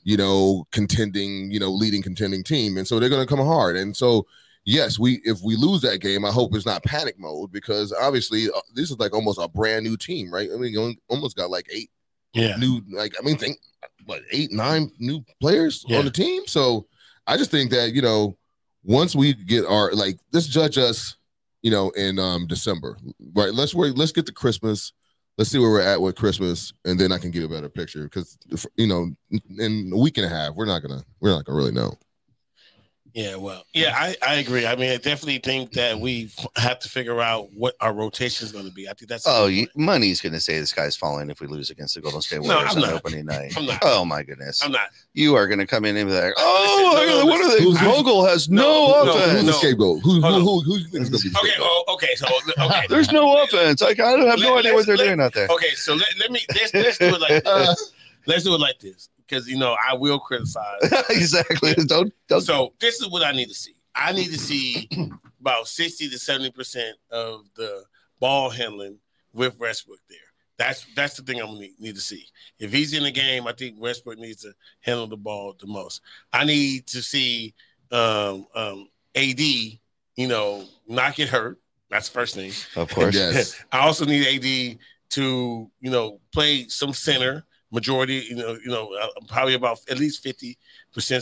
you know, contending, you know, leading contending team. And so they're going to come hard. And so, yes, we if we lose that game, I hope it's not panic mode because obviously uh, this is like almost a brand new team, right? I mean, almost got like eight Yeah. new, like I mean, think what eight, nine new players Yeah. on the team. So I just think that you know, once we get our like, let's judge us, you know, in um December, right? Let's wait. Let's get to Christmas. Let's see where we're at with Christmas, and then I can give a better picture. Because you know, in a week and a half, we're not gonna we're not gonna really know. Yeah, well, yeah, I, I agree. I mean, I definitely think that we have to figure out what our rotation is going to be. I think that's Oh, you, money's going to say this guy's falling if we lose against the Golden State Warriors I'm on not. opening night. I'm not. Oh my goodness, I'm not. you are going to come in and be like, Listen, "Oh, no, no, what are they? Who's- Vogel has no, No, no, Who's offense. the scapegoat? Who who who, who you think is gonna be the Okay, scapegoat? oh, okay, so okay, There's no offense. Like I don't have no idea what they're let's- doing out there. okay. So let, let me let's, let's do it like Uh, this. let's do it like this because you know I will criticize. exactly. Don't don't. So this is what I need to see. I need to see about sixty to seventy percent of the ball handling with Westbrook there. That's that's the thing I'm gonna need, need to see. If he's in the game, I think Westbrook needs to handle the ball the most. I need to see um, um, AD, you know, not get hurt. That's the first thing. Of course. yes. I also need AD to, you know, play some center majority, you know, you know, uh, probably about at least 50%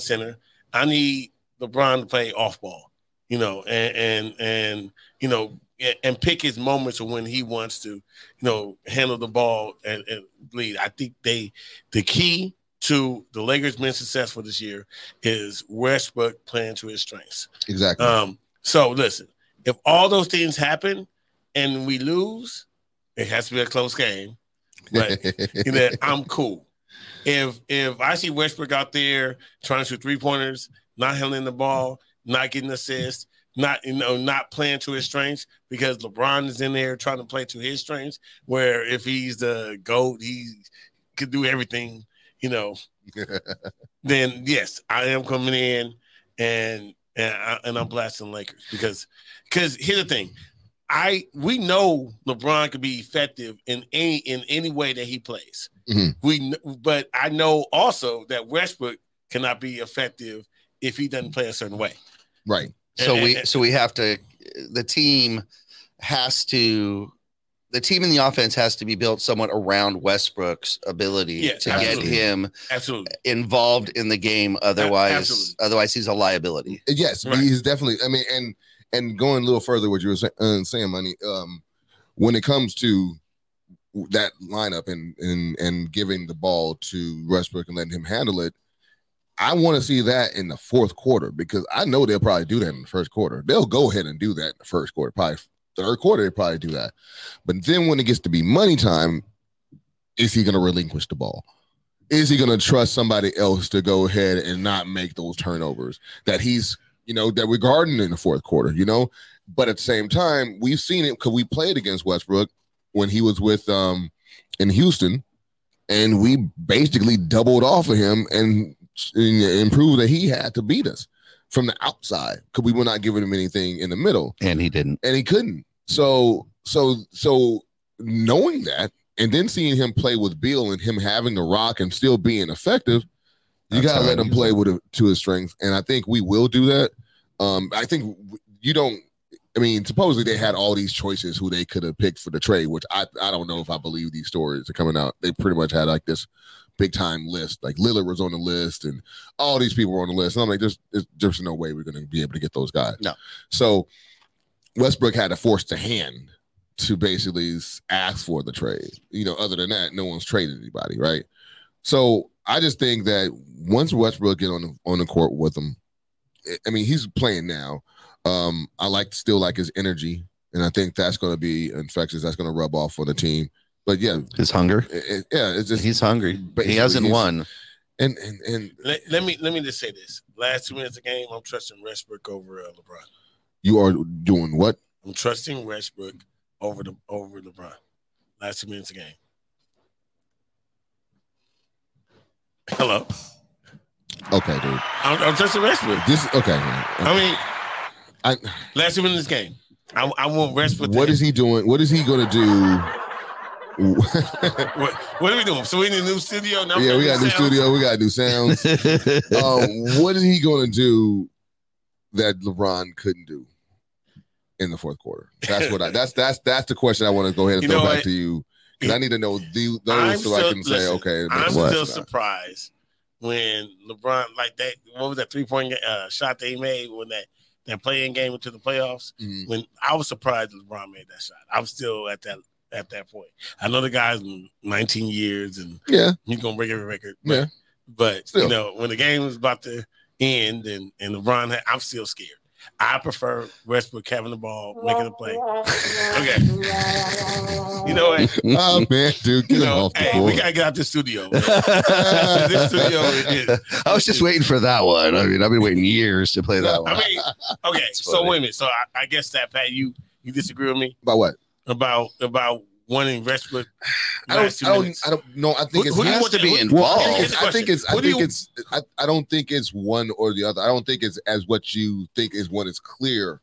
center. I need LeBron to play off ball, you know, and and and you know, and, and pick his moments of when he wants to, you know, handle the ball and, and lead. I think they the key to the Lakers being successful this year is Westbrook playing to his strengths. Exactly. Um, so listen, if all those things happen and we lose, it has to be a close game. But you know, I'm cool. If if I see Westbrook out there trying to shoot three pointers, not handling the ball, not getting assists, not you know not playing to his strengths because LeBron is in there trying to play to his strengths. Where if he's the goat, he could do everything. You know, then yes, I am coming in and and, I, and I'm blasting Lakers because because here's the thing. I we know LeBron could be effective in any in any way that he plays. Mhm. We but I know also that Westbrook cannot be effective if he doesn't play a certain way. Right. So And- we and- so we have to the team has to the team in the offense has to be built somewhat around Westbrook's ability Yeah, to absolutely. get him absolutely. involved in the game. Otherwise, absolutely. otherwise he's a liability. Yes, Right. he's definitely. I mean, and and going a little further, what you were uh, saying, money. Um, when it comes to that lineup and and and giving the ball to Westbrook and letting him handle it, I want to see that in the fourth quarter because I know they'll probably do that in the first quarter. They'll go ahead and do that in the first quarter. Probably third quarter, they probably do that. But then when it gets to be money time, is he going to relinquish the ball? Is he going to trust somebody else to go ahead and not make those turnovers that he's, you know, that we're guarding in the fourth quarter, you know? But at the same time, we've seen it because we played against Westbrook when he was with um in Houston, and we basically doubled off of him and, and improved that he had to beat us from the outside because we were not giving him anything in the middle And he didn't. and he couldn't. So so so knowing that and then seeing him play with Bill and him having the rock and still being effective, you gotta let I him play with it to his strength. And I think we will do that. Um, I think you don't. I mean, supposedly they had all these choices who they could have picked for the trade, which I I don't know if I believe these stories are coming out. They pretty much had like this big time list. Like Lillard was on the list, and all these people were on the list. And I'm like, there's there's, there's no way we're going to be able to get those guys. No. So Westbrook had to force the hand to basically ask for the trade. You know, other than that, no one's traded anybody, right? So I just think that once Westbrook get on the on the court with him, I- I mean, he's playing now. Um, I like still like his energy, and I think that's going to be infectious. That's going to rub off on the team. But yeah, His hunger. it- it- yeah, it's just He's hungry. but He hasn't won. and and and Let, let me let me just say this: last two minutes of the game, I'm trusting Westbrook over uh, LeBron. you are doing what? I'm trusting Westbrook over the over LeBron. Last two minutes of the game. Hello, Okay, dude. I'm, I'm trusting Westbrook. This okay, man. I mean, I, last two minutes of the game. I, I want Westbrook. what to, is he doing? What is he going to do? What, what are we doing? So we need a new studio now. yeah, we got new sounds? studio. We got new sounds. um, what is he going to do that LeBron couldn't do in the fourth quarter? That's what I. That's that's that's the question I want to go ahead and You throw back what? to you because I need to know the, I'm those so I still- can say listen, okay. I'm still not. surprised when LeBron like that. What was that three point uh, shot they made when that that playing game into the playoffs? Mhm. When I was surprised LeBron made that shot. I'm still at that at that point. I know the guy's 19 years and Yeah, he's gonna break every record. But, Yeah. but Still. you know when the game was about to end and and LeBron, had, I'm still scared. I prefer Westbrook having the ball, making the play. Okay. You know what? oh man, dude, get You know, off the hey, board. we gotta get out the studio. this studio is, I was just waiting for that one. I mean, I've been waiting years to play that one. I mean, okay. So funny. wait a minute. So I, I guess that Pat, you you disagree with me About what? about about wanting Westbrook. I don't. I don't. I don't know. I think Who- it's who has want to be involved. Well, the I think it's. I Who think you- it's. I, I don't think it's one or the other. I don't think it's as what you think is one is clear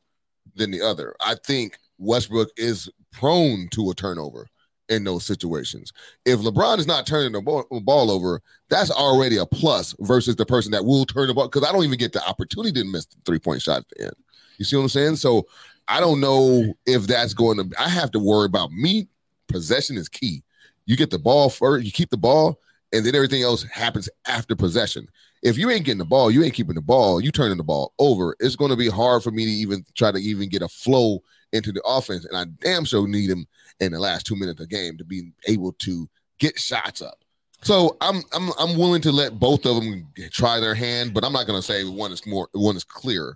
than the other. I think Westbrook is prone to a turnover in those situations. If LeBron is not turning the ball, ball over, that's already a plus versus the person that will turn the ball. Because I don't even get the opportunity to miss the three point shot at the end. You see what I'm saying? So I don't know if that's going to. I have to worry about me. Possession is key. You get the ball first. You keep the ball and then everything else happens after possession. If you ain't getting the ball, you ain't keeping the ball, you turning the ball over, it's going to be hard for me to even try to even get a flow into the offense. And I damn sure need him in the last two minutes of the game to be able to get shots up. So I'm I'm I'm willing to let both of them try their hand, but I'm not going to say one is more one is clearer.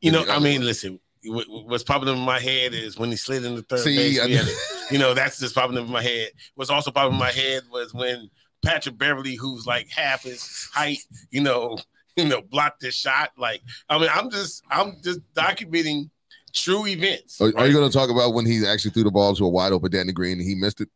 You know, I mean, one. listen. What- What's popping in my head is when he slid in the third See, base. I- had you know, that's just popping in my head. What's also popping in my head was when Patrick Beverley, who's like half his height, you know, you know, blocked this shot. Like, I mean, I'm just, I'm just documenting true events. Are, are you going to talk about when he actually threw the ball to a wide open Danny Green and he missed it?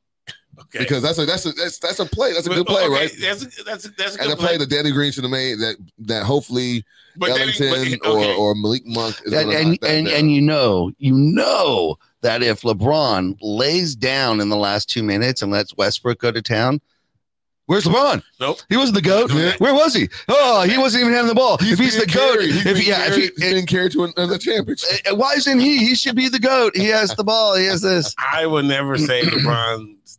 Okay. Because that's a that's a that's that's a play. That's a good play, okay, right? That's a, that's a, that's a And good the play that Danny Green should have made that that hopefully But Danny- Ellington but- okay. or or Malik Monk is and and, that and, down. and you know you know that if LeBron lays down in the last two minutes and lets Westbrook go to town, where's LeBron? Nope. He wasn't the goat. Yeah. Where was he? Oh, he wasn't even having the ball. if he's being the goat. He's if being yeah, if carried, he, he's being carried to another championship. why isn't he? He should be the goat. He has the ball. He has this. I would never say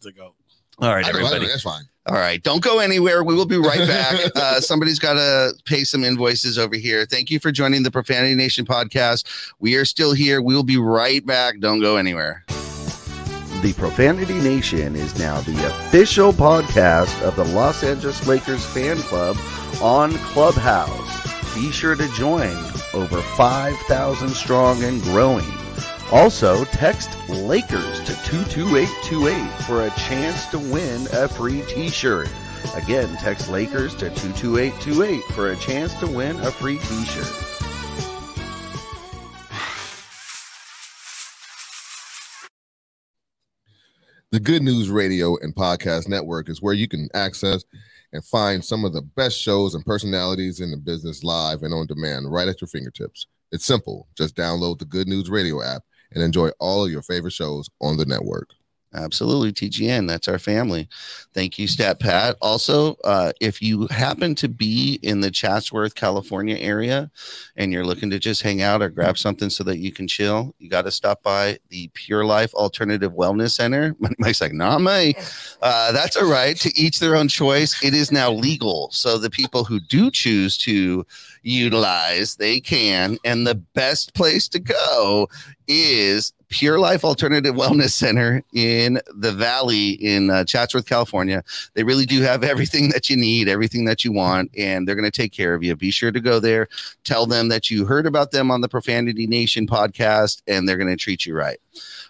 LeBron's the go. All right, I know, I know, everybody. that's fine. All right, don't go anywhere. We will be right back. Uh, somebody's got to pay some invoices over here. Thank you for joining the Profanity Nation podcast. We are still here. We will be right back. Don't go anywhere. The Profanity Nation is now the official podcast of the Los Angeles Lakers fan club on Clubhouse. Be sure to join over 5,000 strong and growing. Also, text Lakers to 22828 for a chance to win a free t shirt. Again, text Lakers to 22828 for a chance to win a free t shirt. The Good News Radio and Podcast Network is where you can access and find some of the best shows and personalities in the business live and on demand right at your fingertips. It's simple. Just download the Good News Radio app and enjoy all of your favorite shows on the network. Absolutely, TGN. That's our family. Thank you, Stat Pat. Also, uh, if you happen to be in the Chatsworth, California area and you're looking to just hang out or grab something so that you can chill, you got to stop by the Pure Life Alternative Wellness Center. Mike's like, not me. Uh, that's all right. To each their own choice. It is now legal. So the people who do choose to utilize, they can. And the best place to go is Pure Life Alternative Wellness Center in the Valley in uh, Chatsworth, California. They really do have everything that you need, everything that you want, and they're going to take care of you. Be sure to go there, tell them that you heard about them on the Profanity Nation podcast, and they're going to treat you right.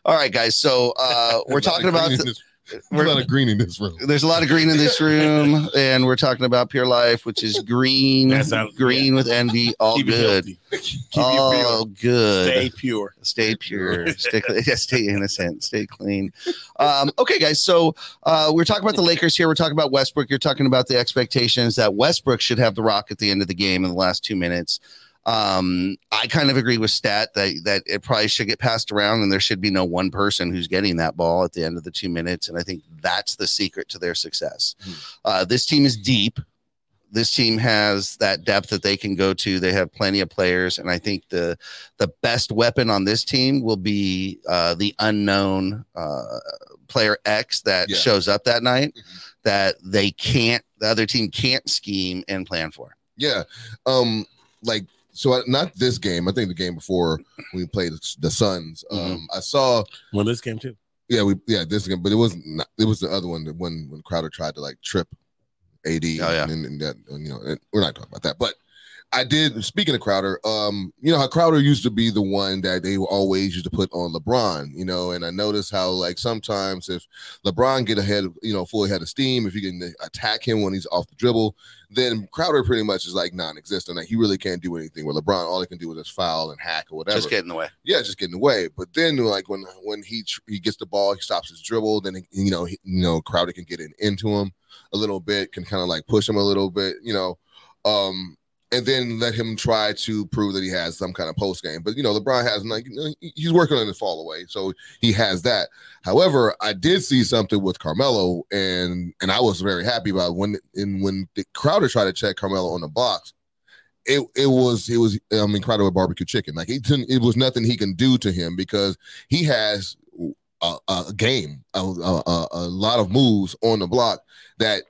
All right, guys. So uh, we're talking about. This- There's we're- a lot of green in this room. there's a lot of green in this room, and we're talking about Pure Life, which is green, That's how- green with envy, all Keep it good, healthy. Keep all it pure. good. Stay pure. stay pure, stay, yeah, stay innocent, stay clean. Um, okay, guys. So uh, we're talking about the Lakers here. We're talking about Westbrook. You're talking about the expectations that Westbrook should have the rock at the end of the game in the last two minutes. Um, I kind of agree with Stat that that it probably should get passed around, and there should be no one person who's getting that ball at the end of the two minutes. And I think that's the secret to their success. Uh, this team is deep this team has that depth that they can go to. They have plenty of players, and I think the the best weapon on this team will be uh, the unknown uh, player X that Yeah. shows up that night Mhm. that they can't, the other team can't scheme and plan for. Yeah. Um, like so I- not this game. I think the game before we played the Suns. Um, Mhm. I saw Well, this game too. yeah, we yeah, this game, but it wasn't not, it was the other one that when when Crowder tried to like trip AD Oh, yeah. and, and that and, you know, and we're not talking about that. But I did speaking of Crowder, um, you know how Crowder used to be the one that they always used to put on LeBron, you know, and I noticed how like sometimes if LeBron get ahead, of, you know, fully ahead of steam, if you can attack him when he's off the dribble, then Crowder pretty much is like non-existent. Like he really can't do anything with LeBron. All he can do is just foul and hack or whatever. Just get in the way. yeah, just getting away. But then like when when he he gets the ball, he stops his dribble. Then he, you know he, you know Crowder can get in into him a little bit, can kind of like push him a little bit, you know, um, and then let him try to prove that he has some kind of post game. But you know LeBron has like he's working on his fall away, so he has that. However, I did see something with Carmelo, and and I was very happy about when and when the Crowder tried to check Carmelo on the box it it was it was I mean Crowder with barbecue chicken. Like he didn't, it was nothing he can do to him because he has a, a game, a, a, a lot of moves on the block that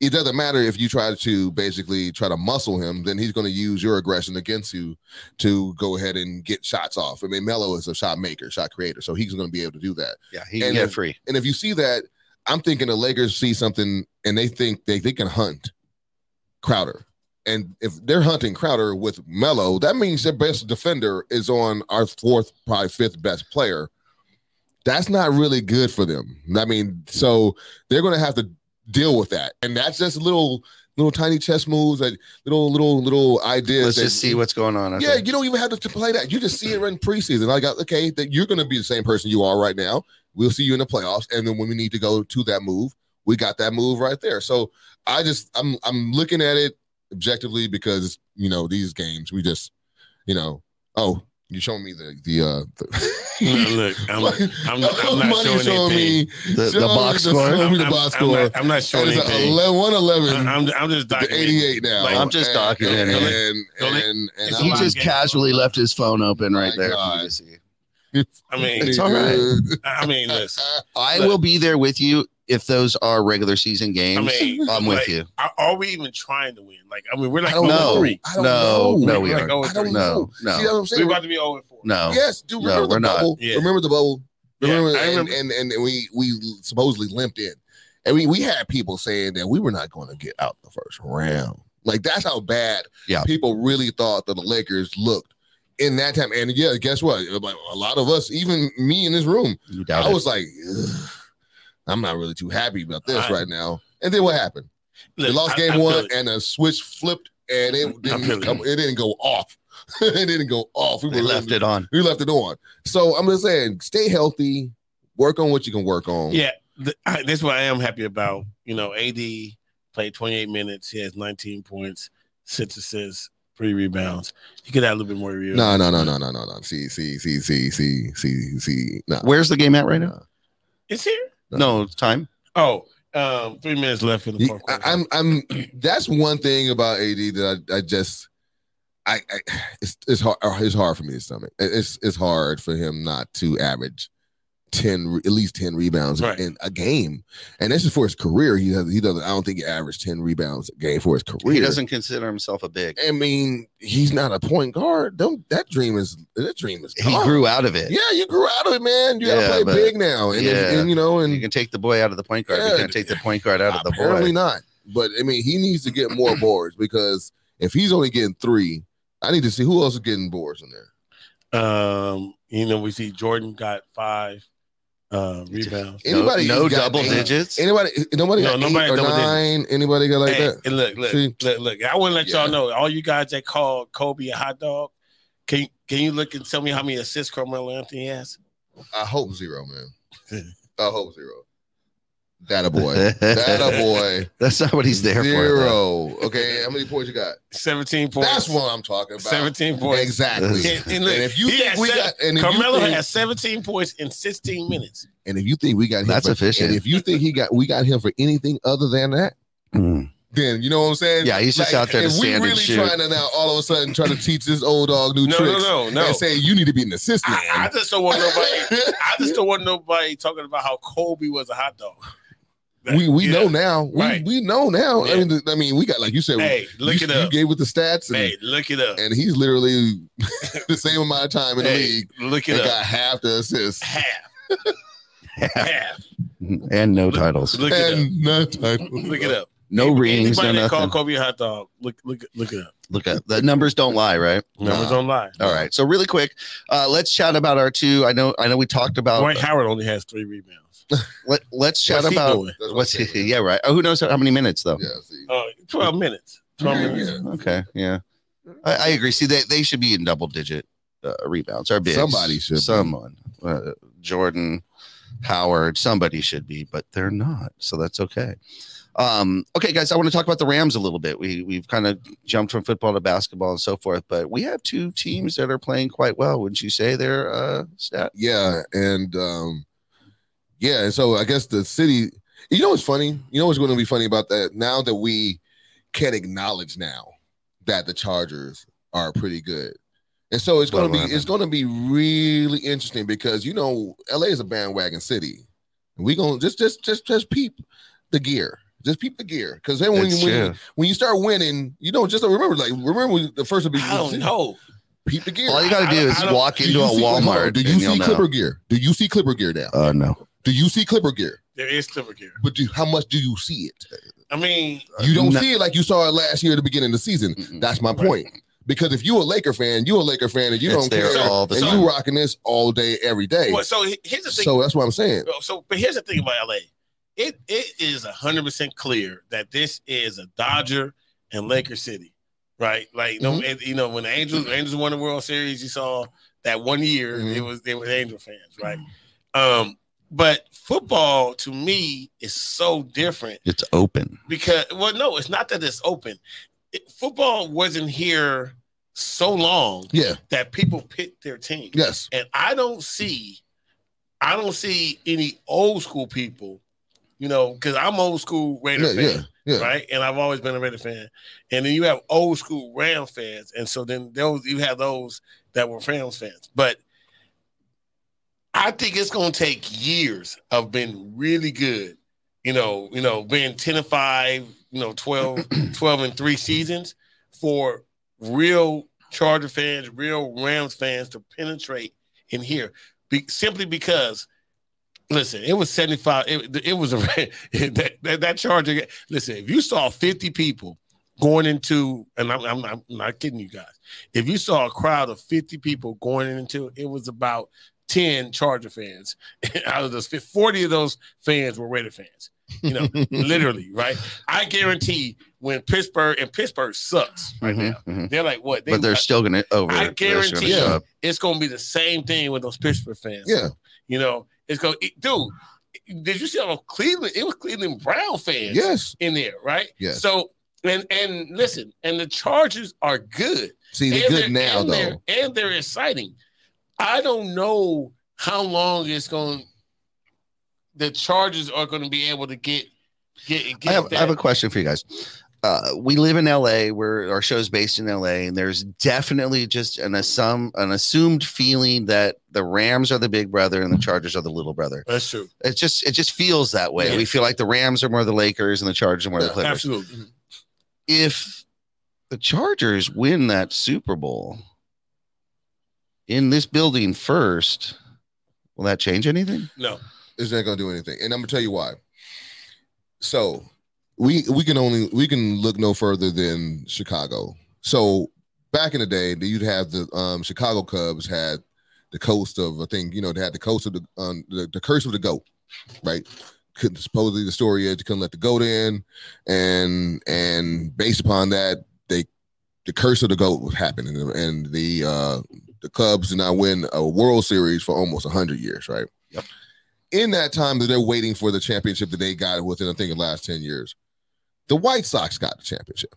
it doesn't matter if you try to basically try to muscle him, then he's going to use your aggression against you to go ahead and get shots off. I mean, Melo is a shot maker, shot creator, so he's going to be able to do that. Yeah, he can And get if- free. And if you see that, I'm thinking the Lakers see something and they think they, they can hunt Crowder. And if they're hunting Crowder with Melo, that means their best defender is on our fourth, probably fifth best player. That's not really good for them. I mean, so they're going to have to deal with that. And that's just little little tiny chess moves, that little little little ideas. Let's that- just see what's going on. Yeah, Okay. you don't even have to, to play that. You just see it in preseason. I got uh, okay that you're going to be the same person you are right now. We'll see you in the playoffs, and then when we need to go to that move, we got that move right there. So I just I'm I'm looking at it objectively because you know these games we just you know oh you showing me the the uh No, look, I'm, I'm, I'm not Money showing anything. The- the box just score? showing me the I'm- box I'm score. not- I'm not showing And it's anything. 11, 111 I'm, I'm just to documenting. 88 now. Like, I'm just And- documenting and, it. and, and, and He just of casually left his phone open right there for you to see. I mean, It's all right. I mean, listen. I Look. will be there with you if those are regular season I games. mean, I'm with like, you. Are, are we even trying to win? Like, I mean, we're like I don't oh, No, three. I don't no, know. no, we We're aren't. like, oh, I don't three. No, know. See no, what I'm saying? We're saying? about to be 0 4. no. Yes, do No, remember we're the not. bubble? Yeah. Remember the bubble? Yeah, Remember, I and, remember. and and we we supposedly limped in, and we we had people saying that we were not going to get out the first round. Like that's how bad Yeah. people really thought that the Lakers looked in that time. And yeah, guess what? Like a lot of us, even me in this room, You doubt I it. was like, "Ugh, I'm not really too happy about this I- right now. And then what happened? They lost I- game I one, it. and the switch flipped, and it didn't it. come, it didn't go off. it didn't go off. We They left it on. we left it on. So I'm just saying, stay healthy, work on what you can work on. Yeah, th- I, that's what I am happy about. You know, AD played 28 minutes. He has 19 points, six assists, three rebounds. He could have a little bit more reviews. No, no, no, no, no, no, no. See, see, see, see, see, see, see. No. Where's the game at right now? It's here. No, it's time. Oh, um, three minutes left in the fourth I- quarter. I'm, I'm. That's one thing about AD that I, I just, I, I, it's, it's hard. It's hard for me to stomach. It's, it's hard for him not to average ten, at least ten rebounds Right. in a game, and this is for his career. He has, he doesn't. I don't think he averaged ten rebounds a game for his career. He doesn't consider himself a big. I mean, he's not a point guard. Don't that dream is that dream is He grew out of it. Yeah, you grew out of it, man. You gotta Yeah, play big now, and, if- yeah. and you know, and You can take the boy out of the point guard. Yeah. You can't take the point guard out of the apparently boy. not. But I mean, he needs to get more boards because if he's only getting three, I need to see who else is getting boards in there. um, you know, we see Jordan got five uh, rebounds. No, Anybody no who's got double eight- digits. Anybody? Nobody No, nobody eight or double digits. nine? Anybody got like hey, that? look, look, See? look, look. I want to let y'all know, all you guys that call Kobe a hot dog, can can you look and tell me how many assists Carmelo Anthony has? I hope zero, man. I hope zero. That a boy. That a boy. That's not what he's there for. Zero. Okay, how many points you got? 17 points. That's what I'm talking about. 17 points. Exactly. And, and look, And if you he think we seven- got, and if you Carmelo think- has 17 points in 16 minutes. And if you think we got him That's for, efficient. and if you think he got we got him for anything other than that, Mm. then you know what I'm saying? Yeah, he's just out there to if we stand and really shoot. trying to now all of a sudden try to teach this old dog new No, tricks no, no, no. and say you need to be an assistant. I, I just don't want nobody. I just don't want nobody talking about how Kobe was a hot dog. We we Yeah. know now. We Right. we know now. I Yeah. mean, I mean, we got like you said. Hey, look you, it You up. gave with the stats, and, Hey, look it up. and he's literally the same amount of time in the Hey, league look and it got up. half the assists Half. Half. And no titles. Look it up. and no title. Look it up. No rings, no Anybody that nothing. Kobe a hot dog, look, look, look it up. Look at the numbers don't lie, right? Numbers Nah. don't lie. All right. So really quick, uh, let's chat about our two. I know I know we talked about Dwight Howard only has three rebounds. Let, let's chat What's about doing? What's I'm saying. yeah, right. Oh, who knows how many minutes though? Yeah. Uh, 12 minutes. 12 Yeah, minutes. yeah. Okay, yeah. I, I agree. See, they, they should be in double digit uh, rebounds. Or bigs. Somebody should be. Someone. Uh, Jordan, Howard, somebody should be, but they're not. So that's okay. Um, okay, guys, I want to talk about the Rams a little bit. We we've kind of jumped from football to basketball and so forth, but we have two teams that are playing quite well. Wouldn't you say they're uh stat? Yeah, and um, yeah, and so I guess the city. You know what's funny? You know what's going to be funny about that? Now that we can acknowledge now that the Chargers are pretty good, and so it's going to be it's going to be really interesting because you know LA is a bandwagon city, and we gonna just just just just peep the gear. Just peep the gear, because then when, It's when, you, when you start winning, you don't just remember like remember the first to be I don't know. peep the gear. All you got to do I- is I walk into a see- hold Walmart. Do you and you'll see know. Clipper gear? Do you see Clipper gear now? Uh, no. Do you see Clipper gear? There is Clipper gear. But do, how much do you see it? I mean, You don't no. see it like you saw it last year at the beginning of the season. Mm-mm. That's my Right. point. Because if you're a Laker fan, you're a Laker fan, and you It's don't there care, all the and time. you rocking this all day, every day. well, so here's the thing. So that's what I'm saying. so, but here's the thing about LA it it is hundred percent clear that this is a Dodger and Laker City, right? Like you know, Mhm. it- you know, when the Angels Angels won the World Series, you saw that one year Mhm. it was they were Angel fans, right? Um, but football to me is so different It's open. because well, no, it's not that it's open. It, football wasn't here so long Yeah. that people pick their team. Yes. And I don't see, I don't see any old school people, you know, because I'm old school Raider Yeah. fan, Yeah. Yeah. right? And I've always been a Raider fan. And then you have old school Ram fans, and so then those you have those that were Rams fans. But I think it's going to take years of being really good, you know, you know, being 10 and 5, you know, 12, 12 and 3 seasons for real Charger fans, real Rams fans to penetrate in here. Be, simply because listen, it was 75 it, it was a that, that that Charger listen, if you saw 50 people going into and I'm, I'm, I'm not kidding you guys. If you saw a crowd of 50 people going into it was about 10 Charger fans. Out of those 40 of those fans were Raider fans. You know, literally, right? I guarantee when Pittsburgh and Pittsburgh sucks right Mhm, now. mhm. They're like what? They, But they're still gonna over. I they're gonna guarantee you. it's to be the same thing with those Pittsburgh fans. Yeah. You know, it's going to, dude, did you see all Cleveland? It was Cleveland Brown fans Yes. in there, right? Yes. So, and, and listen, and the Chargers are good. See, they're and good now and they're, though. and they're exciting. I don't know how long it's going. The Chargers are going to be able to get get. get I have, I have a question for you guys. Uh, we live in LA, where our show's based in LA, and there's definitely just an assum an assumed feeling that the Rams are the big brother and the Chargers are the little brother. That's true. It just it just feels that way. Yeah. We feel like the Rams are more the Lakers and the Chargers are more the Yeah, Clippers. Absolutely. If the Chargers win that Super Bowl in this building first, will that change anything? No. It's not gonna do anything. And I'm gonna tell you why. So we we can only we can look no further than Chicago. So back in the day, you'd have the um, Chicago Cubs had the coast of I think you know they had the coast of the um, the, the curse of the goat, right? Couldn't supposedly the story is you couldn't let the goat in, and and based upon that they the curse of the goat was happening, and the uh, the Cubs did not win a World Series for almost hundred years, right? Yep. In that time that they're waiting for the championship that they got within I think the last ten years, the White Sox got the championship.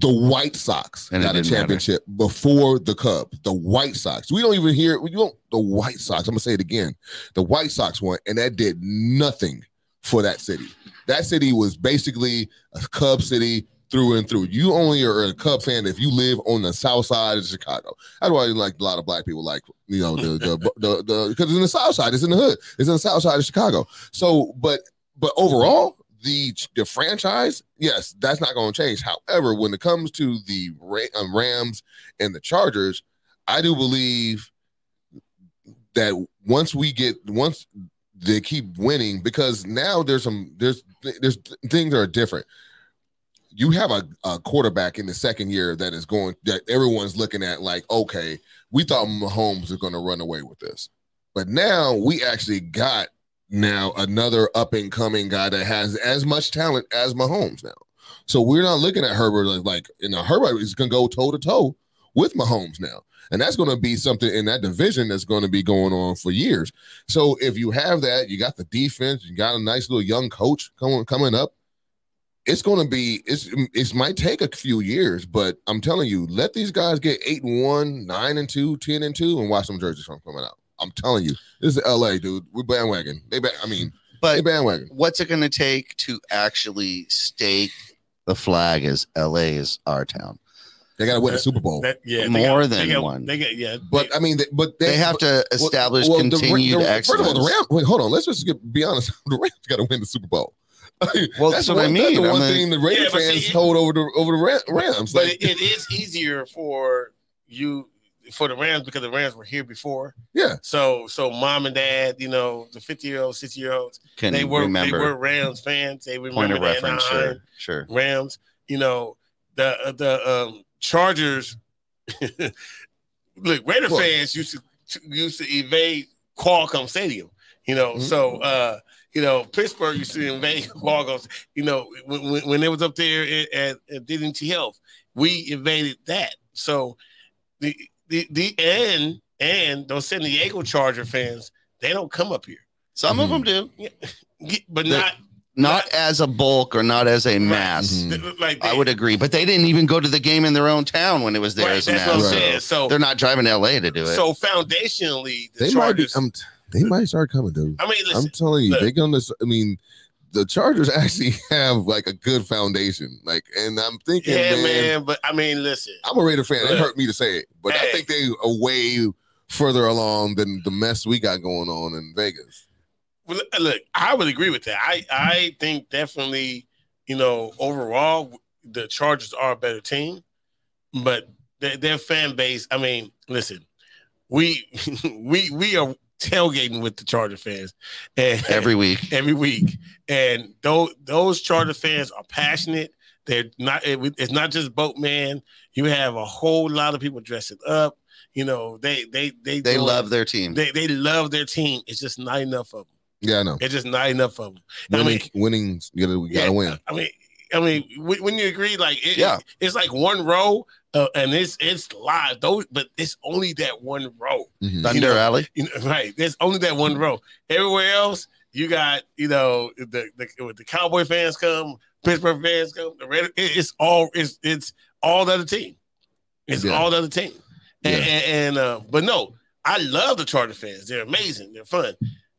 The White Sox And got a didn't matter. championship before the Cubs. The White Sox. We don't even hear. We don't. The White Sox. I'm gonna say it again. The White Sox won, and that did nothing for that city. That city was basically a Cub city through and through. You only are a Cub fan if you live on the south side of Chicago. That's why like a lot of black people like you know the the the because it's in the south side. It's in the hood. It's in the south side of Chicago. So, but but overall, the the franchise, yes, that's not going to change. However, when it comes to the um, Rams and the Chargers, I do believe that once we get once they keep winning, because now there's some there's there's things that are different. You have a, a quarterback in the second year that is going that everyone's looking at like, okay, we thought Mahomes was going to run away with this, but now we actually got now another up and coming guy that has as much talent as Mahomes now. So we're not looking at Herbert like, like you know, Herbert is going to go toe to toe with Mahomes now. And that's going to be something in that division that's going to be going on for years. So if you have that, you got the defense, you got a nice little young coach coming coming up. It's going to be it's it might take a few years, but I'm telling you, let these guys get eight and one, nine and two, 10 and two, and watch some jerseys from coming out. I'm telling you, this is LA, dude. We're bandwagon. They, ba- I mean, But they bandwagon. what's it going to take to actually stake the flag as LA is our town? They got to win the Super Bowl. That, yeah, they More got- than they got, one. They got yeah, but I mean, they, but they, They have to establish well, the- continued the- excellence. First of all, the Rams. Wait, hold on. Let's just get, be honest. The Rams got to win the Super Bowl. Well, that's what I mean. That's the I one mean- thing the Raider Yeah, but see, fans it- hold over the over the Rams. but Like, it, it is easier for you for the Rams because the Rams were here before. yeah, So so mom and dad, you know, the 50 year olds, 60 year olds, Can they were remember they were Rams fans. They remember point of reference. Sure, sure. Rams. You know, the the um Chargers. look, Raider Well- fans used to used to evade Qualcomm Stadium. You know, Mhm. so uh, you know, Pittsburgh used to invade Vargos. You know, when, when, when they was up there at, at, at Dignity Health, we invaded that. So the the the and and those San Diego Charger fans, they don't come up here, Some of them do, but They- not not as a bulk or not as a mass. Mhm. like I would agree, but they didn't even go to the game in their own town when it was there Right, as a that's what I'm mass. Right. saying. So They're not driving to LA to do it. so foundationally, the They might be. Chargers. They might start coming, dude. I mean, I'm telling you, they're gonna. I mean, the Chargers actually have like a good foundation. Like, and I'm thinking, yeah, man, man. But I mean, listen. I'm a Raider fan. It hurt me to say it, but I think they are way further along than the mess we got going on in Vegas. Well, look, I would agree with that. I I think definitely, you know, overall, the Chargers are a better team, but their, their fan base. I mean, listen, we we we are tailgating with the Charger fans, and Every week. every week, and those those Charger fans are passionate. They're not. it- it's not just Boltman. You have a whole lot of people dressing up. You know, they they they They doing- love their team. they they love their team. It's just not enough of them. Yeah, I know. It's just not enough of them. I Winning, mean, winning, you gotta, we gotta yeah, win. I mean, I mean, when when you agree, like, it, Yeah. it's like one row, uh, and it's it's live, though, but it's only that one row, Mhm. Thunder know, Alley. you know, right? There's only that one row. Everywhere else, you got, you know, the the the Cowboy fans come, Pittsburgh fans come, the Red, it's all it's it's all the other team, it's Yeah. all the other team, and, Yeah. and, and uh, but no, I love the Charger fans. They're amazing. They're fun.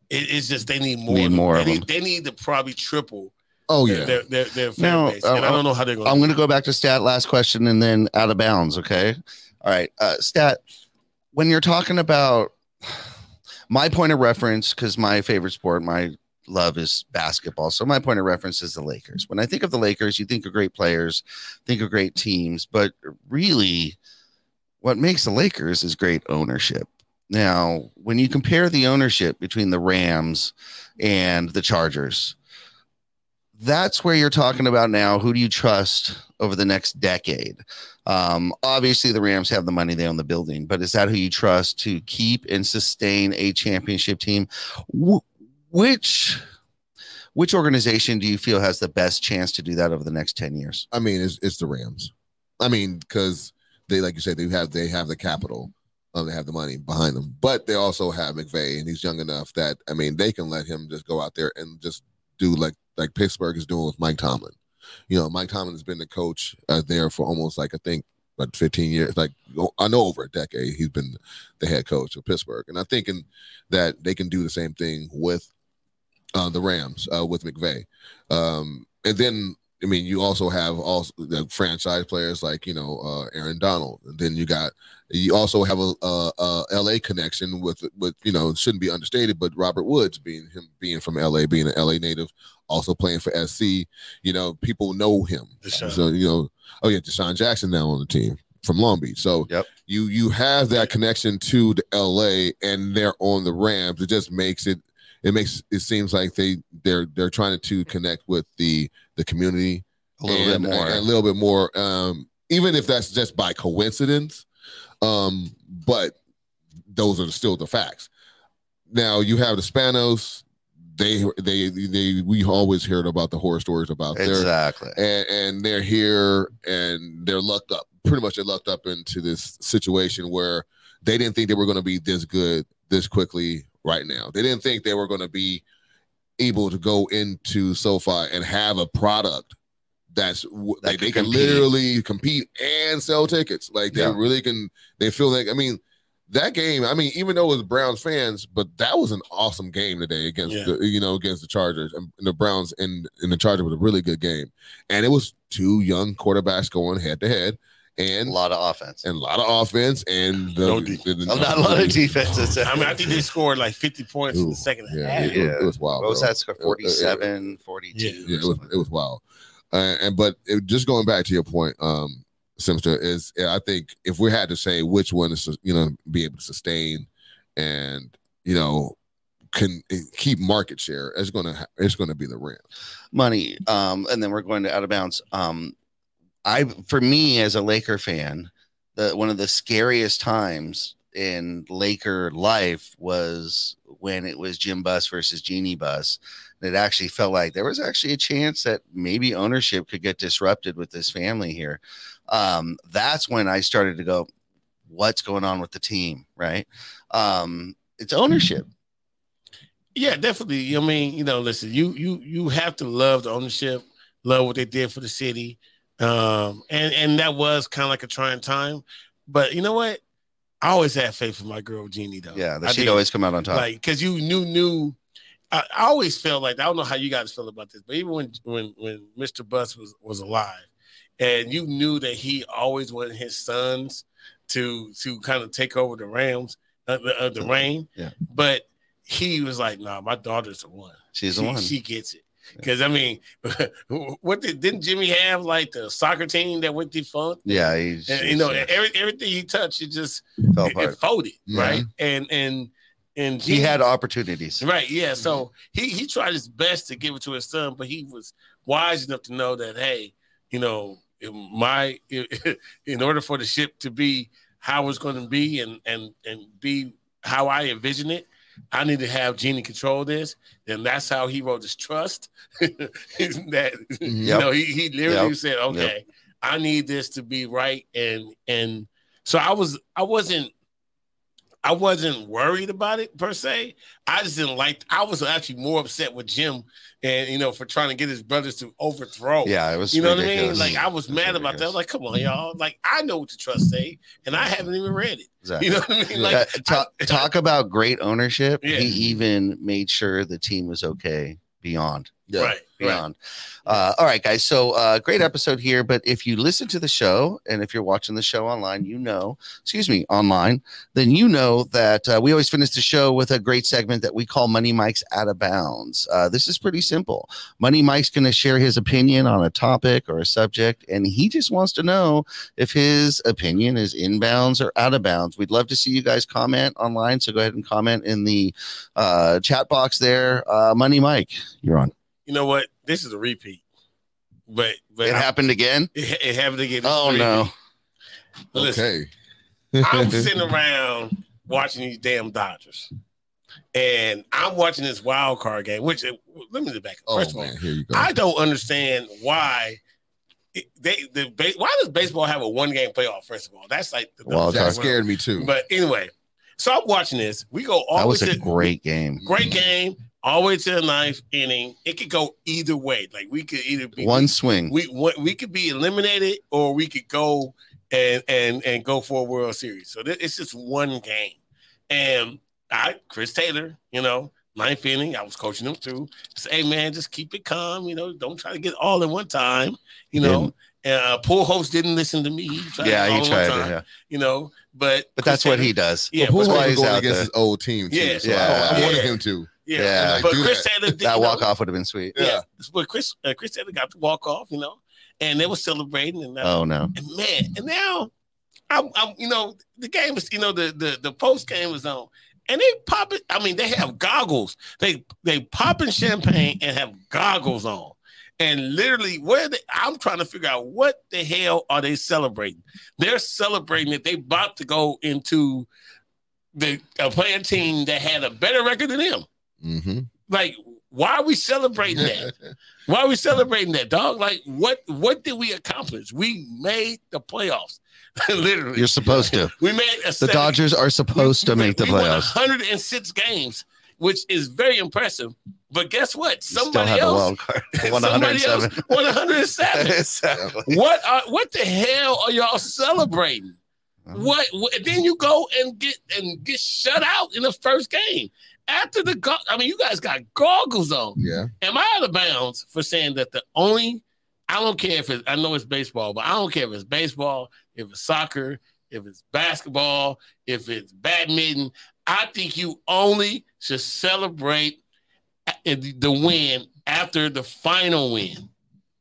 It, it's just they need more. Need more They of need, them. they need to probably triple Oh yeah, their, their fan Now, base. And uh, I don't know how they're going I'm going to go back to stat last question and then out of bounds. Okay. All right. Uh, stat, when you're talking about my point of reference, because my favorite sport, my love is basketball. So my point of reference is the Lakers. When I think of the Lakers, you think of great players, think of great teams, but really what makes the Lakers is great ownership. Now, when you compare the ownership between the Rams and the Chargers, that's where you're talking about now. Who do you trust over the next decade? Um, obviously, the Rams have the money, they own the building, but is that who you trust to keep and sustain a championship team? Wh- which which organization do you feel has the best chance to do that over the next 10 years? I mean, it's it's the Rams. I mean, because they, like you said, they have they have the capital, um, they have the money behind them, but they also have McVay, and he's young enough that I mean, they can let him just go out there and just do like like Pittsburgh is doing with Mike Tomlin. You know, Mike Tomlin has been the coach uh, there for almost like I think like 15 years, like I know over a decade. He's been the head coach of Pittsburgh, and I'm thinking that they can do the same thing with uh, the Rams uh, with McVay. Um, and then I mean, you also have also the franchise players like you know uh, Aaron Donald, and then you got you also have a, a, a L.A. connection with with you know shouldn't be understated, but Robert Woods being him being from L.A. being an L.A. native, also playing for SC, you know people know him. DeSean. So you know, oh yeah, DeSean Jackson now on the team from Long Beach. So Yep. you you have that connection to the L.A. and they're on the Rams. It just makes it it makes it seems like they they're they're trying to connect with the the community A little and, bit more. and a little bit more um even if that's just by coincidence um but those are still the facts now you have the Spanos they they they we always heard about the horror stories about their exactly. and, and they're here and they're lucked up pretty much they're lucked up into this situation where they didn't think they were going to be this good this quickly right now they didn't think they were going to be able to go into SoFi and have a product that's That like they can can compete. literally compete and sell tickets like they Yeah. really can they feel like I mean that game I mean even though it was Browns fans but that was an awesome game today against Yeah. the you know against the Chargers and, and the Browns and, and the Chargers was a really good game and it was two young quarterbacks going head to head And a lot of offense. and a lot of offense and the, No defense. the- the- Oh, not a lot of defense. I mean, I think they scored like 50 points in the second yeah, half. it, it was wild what was bro. that score? It- it- it- 47, 42. Yeah. yeah, it was it was wild. Uh, and but it, just going back to your point, um, Simster is yeah, I think if we had to say which one is you know be able to sustain and you know can keep market share, it's gonna ha- it's gonna be the Rams. money. Um, and then we're going to out of bounds. Um, I for me as a Laker fan, the one of the scariest times in Laker life was when it was Jim Buss versus Jeannie Buss. It actually felt like there was actually a chance that maybe ownership could get disrupted with this family here. Um, that's when I started to go, what's going on with the team, right? Um, it's ownership. Yeah, definitely. I mean, you know, listen, you you you have to love the ownership, love what they did for the city, um, and and that was kind of like a trying time. But you know what? I always had faith in my girl Jeannie, though. Yeah, that she'd always come out on top. like because you knew knew. I, I always felt like I don't know how you guys feel about this, but even when when when Mr. Buss was was alive, and you knew that he always wanted his sons to to kind of take over the Rams, uh, the, uh, the reign. Yeah. But he was like, "Nah, my daughter's the one. She's the one. She gets it." Because I mean, what did, didn't Jimmy have like the soccer team that went defunct? yeah, he's, And, you know, every, everything he touched, it just fell it, it folded, Yeah. right? And and and He had opportunities. Right. Yeah. So mm-hmm. he he tried his best to give it to his son, but he was wise enough to know that hey, you know, my in order for the ship to be how it's going to be and and and be how I envision it, I need to have Jeanie control this. And that's how he wrote his trust. that you know, he he literally Yep. said, okay, I need this to be right, and and so I was I wasn't I wasn't worried about it per se. I just didn't like. I was actually more upset with Jim, and you know, for trying to get his brothers to overthrow. Yeah, it was. you know what I mean. Like I was It mad about that. I was like, come on, y'all. Like I know what the trust say, and I haven't even read it. Exactly. You know what I mean? Like Uh, talk, I- talk about great ownership. Yeah. He even made sure the team was okay beyond. Yeah. right, right. Beyond. Uh, all right, guys. So, uh, great episode here. But if you listen to the show and if you're watching the show online, you know, excuse me, online, then you know that uh, we always finish the show with a great segment that we call Money Mic's Out of Bounds. Uh, this is pretty simple. Money Mic's going to share his opinion on a topic or a subject, and he just wants to know if his opinion is in bounds or out of bounds. We'd love to see you guys comment online. So, go ahead and comment in the uh, chat box there. Uh, Money Mic, you're on. You know what? This is a repeat, but but It I- happened again. it, it happened again. This Oh no. Listen, Okay. I'm sitting around watching these damn Dodgers, and I'm watching this wild card game. Which uh, let me back. up. Oh First of all, man, here you go. I don't understand why it- they the why does baseball have a one game playoff? First of all, that's like the Wild that card. scared me too. But anyway, so I'm watching this. We go all That was a to great game. great game, all the way to the ninth inning. It could go either way. Like we could either be One swing. we we, we could be eliminated or we could go and and and go for a World Series. So th- it's just one game. And I, Chris Taylor, you know, ninth inning, I was coaching him too. Say, hey man, just keep it calm. You know, don't try to get all in one time. You know, and uh, Pujols didn't listen to me. He tried yeah, he tried. one to, time, yeah. You know, but But Chris that's what he does. Yeah, Well, but Poole why he's going out against there. his old team too. Yeah. so Yeah. I, I wanted Yeah. him to. Yeah, Yeah. Like, but Chris that. Taylor did That you know, walk off would have been sweet. Yeah, Yeah. but Chris uh, Chris Taylor got to walk off. You know, and they were celebrating and. Uh, Oh no. And man, and now I'm, I'm you know, the game is, you know, the the the post game was on, and they pop it. I mean, they have goggles. They they popping champagne and have goggles on, and literally, where they, I'm trying to figure out what the hell are they celebrating? They're celebrating that they about to go into the a playing team that had a better record than them. Mm-hmm. Like, why are we celebrating that? Why are we celebrating that, dog? Like, what what did we accomplish? We made the playoffs. Literally. You're supposed to. we made a The seven- Dodgers are supposed to we- make the we playoffs. 106 games, which is very impressive. But guess what? Somebody else, wild card. Won somebody else 107. won 107. Exactly. what are, what the hell are y'all celebrating? Uh-huh. What, what then you go and get and get shut out in the first game. After the go- I mean, you guys got goggles on. Yeah. Am I out of bounds for saying that the only I don't care if it's I know it's baseball, but I don't care if it's baseball, if it's soccer, if it's basketball, if it's badminton. I think you only should celebrate the win after the final win.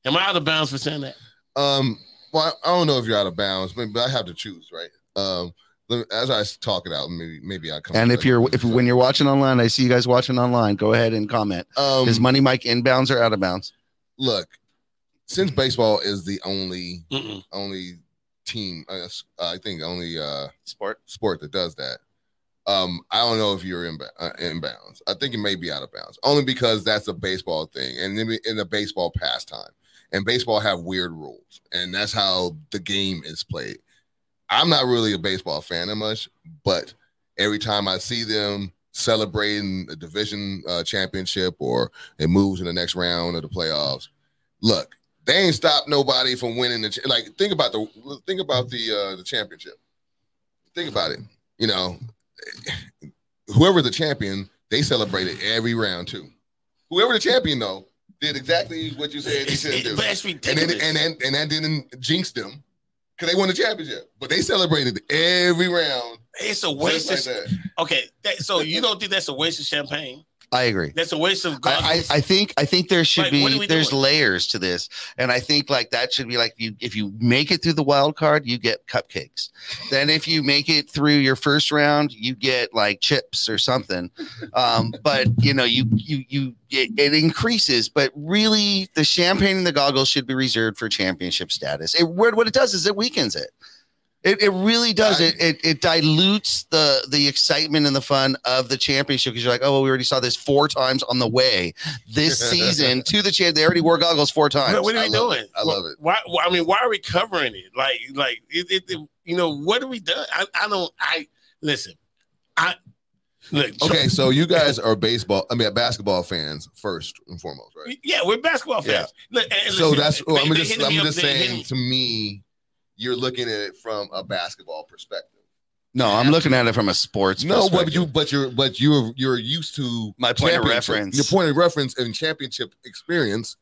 Am I out of bounds for saying that? Um. Well, I don't know if you're out of bounds, but, but I have to choose, right? Um. Let me- As I talk it out, maybe maybe I come. And if you're if when you're watching online, I see you guys watching online. Go ahead and comment. um, Is Money Mic inbounds or out of bounds? look, since baseball is the only Mm-mm. only team, I, guess- I think only uh Sport. sport that does that. Um, I don't know if you're in uh, in bounds. I think it may be out of bounds, only because that's a baseball thing and in, in a baseball pastime. And baseball have weird rules, and that's how the game is played. I'm not really a baseball fan that much, but every time I see them celebrating a division uh, championship or it moves in the next round of the playoffs, look, they ain't stopped nobody from winning the ch- like. Think about the think about the uh, the championship. Think about it. You know, whoever the champion, they celebrated every round too. Whoever the champion though did exactly what you said he should do, and then and then and that didn't jinx them because they won the championship. But they celebrated every round it's a waste like of that. okay. That, so you don't think that's a waste of champagne? I agree. That's a waste of I. I, I think I think there should Like, be there's doing? layers to this, and I think like that should be like you if you make it through the wild card, you get cupcakes. then if you make it through your first round, you get like chips or something. Um, but you know you you you it, it increases, but really the champagne and the goggles should be reserved for championship status. It what what it does is it weakens it. It, it really does. I- It, it it dilutes the the excitement and the fun of the championship because you're like, oh, well, we already saw this four times on the way this season to the champ. They already wore goggles four times. what, what are I we doing? it. I love it. Why, why? I mean, why are we covering it? Like, like it, it, it- you know, what are we done? I, I don't. I listen. I look. Okay, so you guys are baseball, I mean, basketball fans first and foremost, right? yeah, we're basketball fans. Look, and- and So listen, that's. they- Well, I'm just. I'm just saying. me- To me, you're looking at it from a basketball perspective. no, I'm looking at it from a sports. No, but you, but you're, but you're, you're used to My point of reference. Your point of reference and championship experience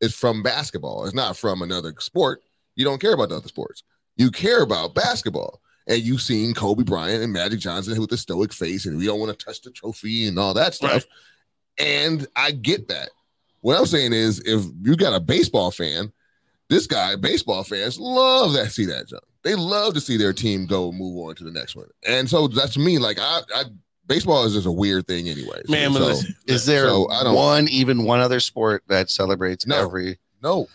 is from basketball. It's not from another sport. You don't care about the other sports. You care about basketball. And you've seen Kobe Bryant and Magic Johnson with the stoic face, and we don't want to touch the trophy and all that stuff. Right. And I get that. What I'm saying is, if you got a baseball fan, this guy, baseball fans love that see that jump. They love to see their team go move on to the next one. And so that's me. Like I, I baseball is just a weird thing anyway. Man. So, listen, Is there So, I don't- one even one other sport that celebrates No. every? no,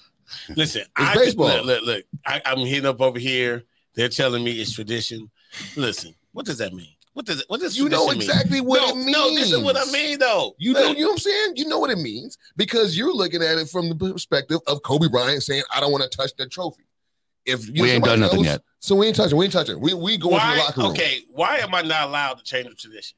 Listen, I baseball. Look, look, look I, I'm hitting up over here. They're telling me it's tradition. Listen, what does that mean? What does it? What does this mean? you know tradition mean? exactly what no, it means. no, this is what I mean, though. You know, Look, you know what I'm saying? You know what it means because you're looking at it from the perspective of Kobe Bryant saying, "I don't want to touch that trophy." If you, We ain't done nothing else- yet. so we ain't touching. We ain't touching. We we go into the locker room. Okay, why am I not allowed to change the tradition?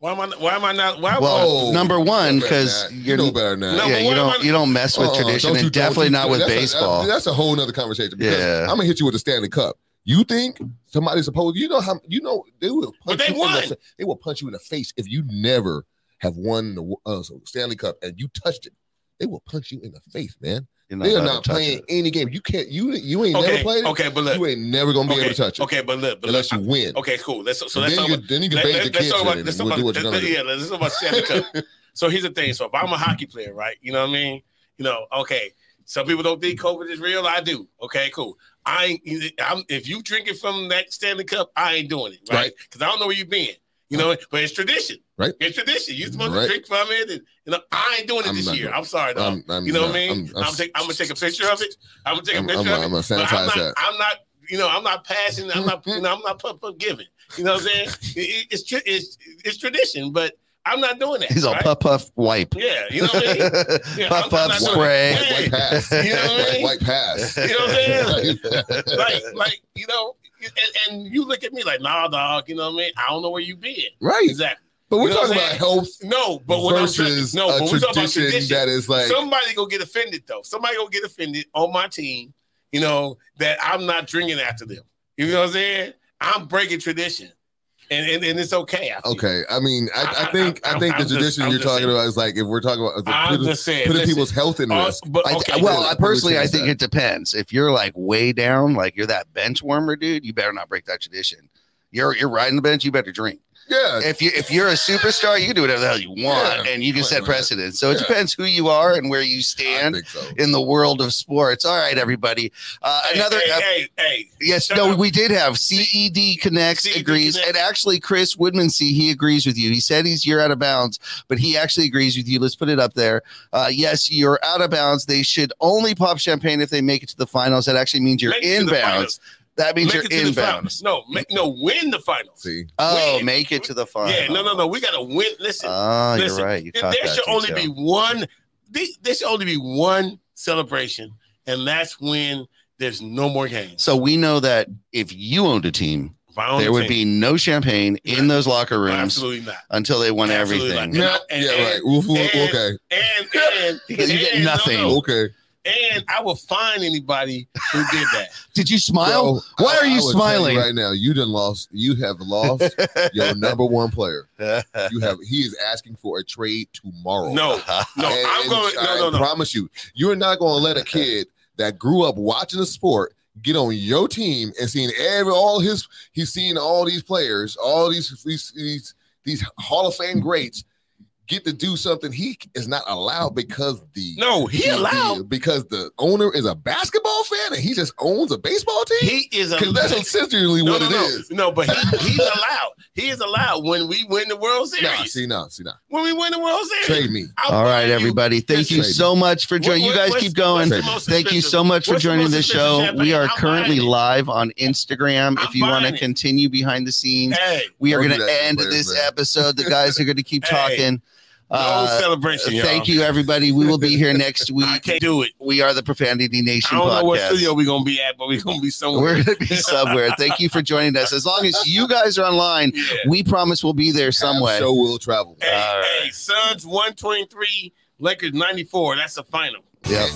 Why am I? Why am I not? Why? Well, Oh, number one, You know better than 'cause that. you you're- know better now. that. Yeah, but you don't I- you don't mess with Uh-uh, tradition, don't and definitely you- not with that's a- baseball. that's a whole nother conversation. Because Yeah. I'm gonna hit you with the Stanley Cup. You think somebody's supposed? You know how? You know they will But punch they you in the They will punch you in the face if you never have won the uh, Stanley Cup and you touched it. They will punch you in the face, man. They are not playing it. any game. You can't. You you ain't okay, never played it. okay, but look, You ain't never gonna be okay, able to touch it okay, but look, but unless look, you win. okay, cool. Let's so So let's then, talk you, about then you can let, bait the let, us kids talk about let's talk we'll about do what you're let- gonna yeah, let's talk about Stanley Cup. So here's the thing. So if I'm a hockey player, right? You know what I mean? You know, okay. Some people don't think COVID is real. I do. Okay, cool. I. I'm, if you drinking from that Stanley Cup, I ain't doing it, right? Right. Because I don't know where you've been. You know, but it's tradition. Right. It's tradition. You're supposed Right. to drink from it, and you know, I ain't doing it I'm this year. doing. I'm sorry, though. I'm- I'm you know what I mean? I'm- I'm, I'm- take, I'm gonna take a picture of it. I'm gonna take a I'm, picture I'm, of I'm it. gonna sanitize I'm not, that. I'm not, you know, I'm not passing. I'm not, you know, I'm not giving. You know what I'm saying? It- it- it's, it's it's tradition, but I'm not doing that. He's all right? puff puff wipe. Yeah, you know what I mean. Yeah, puff I'm- puff I'm spray. it. White pass. You know what I White, mean? white pass. You know what I'm saying? like, like you know, and, and you look at me like, nah, dog. You know what I mean? I don't know where you been. right. Exactly. But we're You know talking about saying? health No, but what I'm saying, versus no, a but we're talking about tradition, tradition. that is like Somebody gonna get offended though. Somebody gonna get offended on my team. You know that I'm not drinking after them. You know what I'm saying? I'm breaking tradition, and and, and it's okay. I okay. I mean, I, I think I- I, think I'm the tradition I'm you're talking saying. about is like if we're talking about putting, putting listen, people's health in uh, risk. but I, well, I personally, I think that. it depends. If you're like way down, like you're that bench warmer dude, you better not break that tradition. You're you're riding the bench, you better drink. Yeah. If you if you're a superstar, you can do whatever the hell you want, Yeah, and you can set precedent. So it Yeah. depends who you are and where you stand so. in the world of sports. All right, everybody. Uh, hey, another. Hey, uh, hey, hey. Yes, no, up. we did have CED connects agrees, and actually Chris Woodmansee he agrees with you. He said he's you're out of bounds, but he actually agrees with you. Let's put it up there. Uh, yes, you're out of bounds. They should only pop champagne if they make it to the finals. That actually means you're in bounds. Finals. That means Make you're it to the inbound. finals. No, make, no, win the finals. See, Oh, Win. make it to the final. Yeah, no, no, no. We got to win. Listen, Oh, you're right. You there caught there that should only be one. There there should only be one celebration, and that's when there's no more games. So we know that if you owned a team, If I own there would team, be no champagne in Right. those locker rooms absolutely not. until they won Absolutely everything. not. yeah, and- yeah, and- right. We'll- we'll- and- okay, And and Because you get and- no, nothing. no. okay. And I will find anybody who did that. Did you smile? Bro, Why I- are you I would tell smiling? right now? You done lost. You have lost your number one player. You have. He is asking for a trade tomorrow. No, no, And- I'm going. No, I no, no. promise you, you're not going to let a kid that grew up watching the sport get on your team and seeing every all his. He's seeing all these players, all these these these, these Hall of Fame greats get to do something he is not allowed because the No, he the- allowed. because the owner is a basketball fan and he just owns a baseball team. He is Because that's essentially No, what no, it no, is. no, but he, he's allowed. He is allowed when we win the World Series. Nah, see, no, see, no. when we win the World Series, Trade me. I'll All right, buy you- everybody. Thank you Listen. so much for What- joining. You guys keep going. what's the Thank you so much for what's joining most the show. champagne? We are I'm currently live on Instagram. I'm If you want to continue behind the scenes, Hey, we are going to end this episode. The guys are going to keep Hey, talking. no Uh, celebration. Y'all. thank you, everybody. We will be here next I week. can't do it. We are the Profanity Nation. I Nation don't know what studio we're gonna be at, but we're gonna be somewhere. We're going to be somewhere. Thank you for joining us. As long as you guys are online, yeah. we promise we'll be there some Half way. Show will travel. Hey, All right. hey, Suns 123, Lakers 94. That's the final. Yep.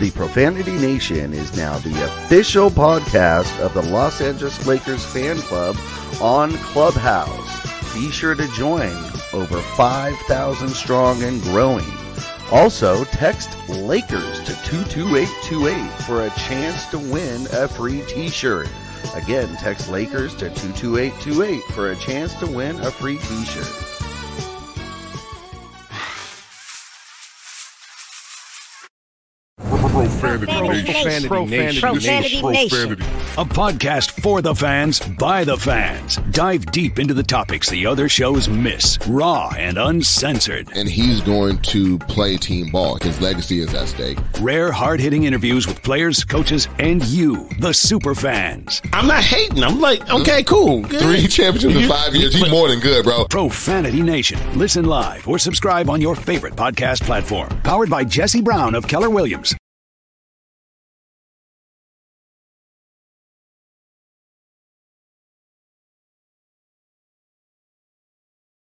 The Profanity Nation is now the official podcast of the Los Angeles Lakers fan club on Clubhouse. Be sure to join over 5,000 strong and growing. Also, text Lakers to 22828 for a chance to win a free t-shirt. Again, text Lakers to 22828 for a chance to win a free t-shirt. Profanity Nation. Profanity Nation. Profanity. A podcast for the fans, by the fans. Dive deep into the topics the other shows miss, raw and uncensored. And he's going to play team ball. His legacy is at stake. Rare, hard hitting interviews with players, coaches, and you, the super fans. I'm not hating. I'm like, okay, cool. Good. Three championships in five years. He's more than good, bro. Profanity Nation. Listen live or subscribe on your favorite podcast platform. Powered by Jesse Brown of Keller Williams.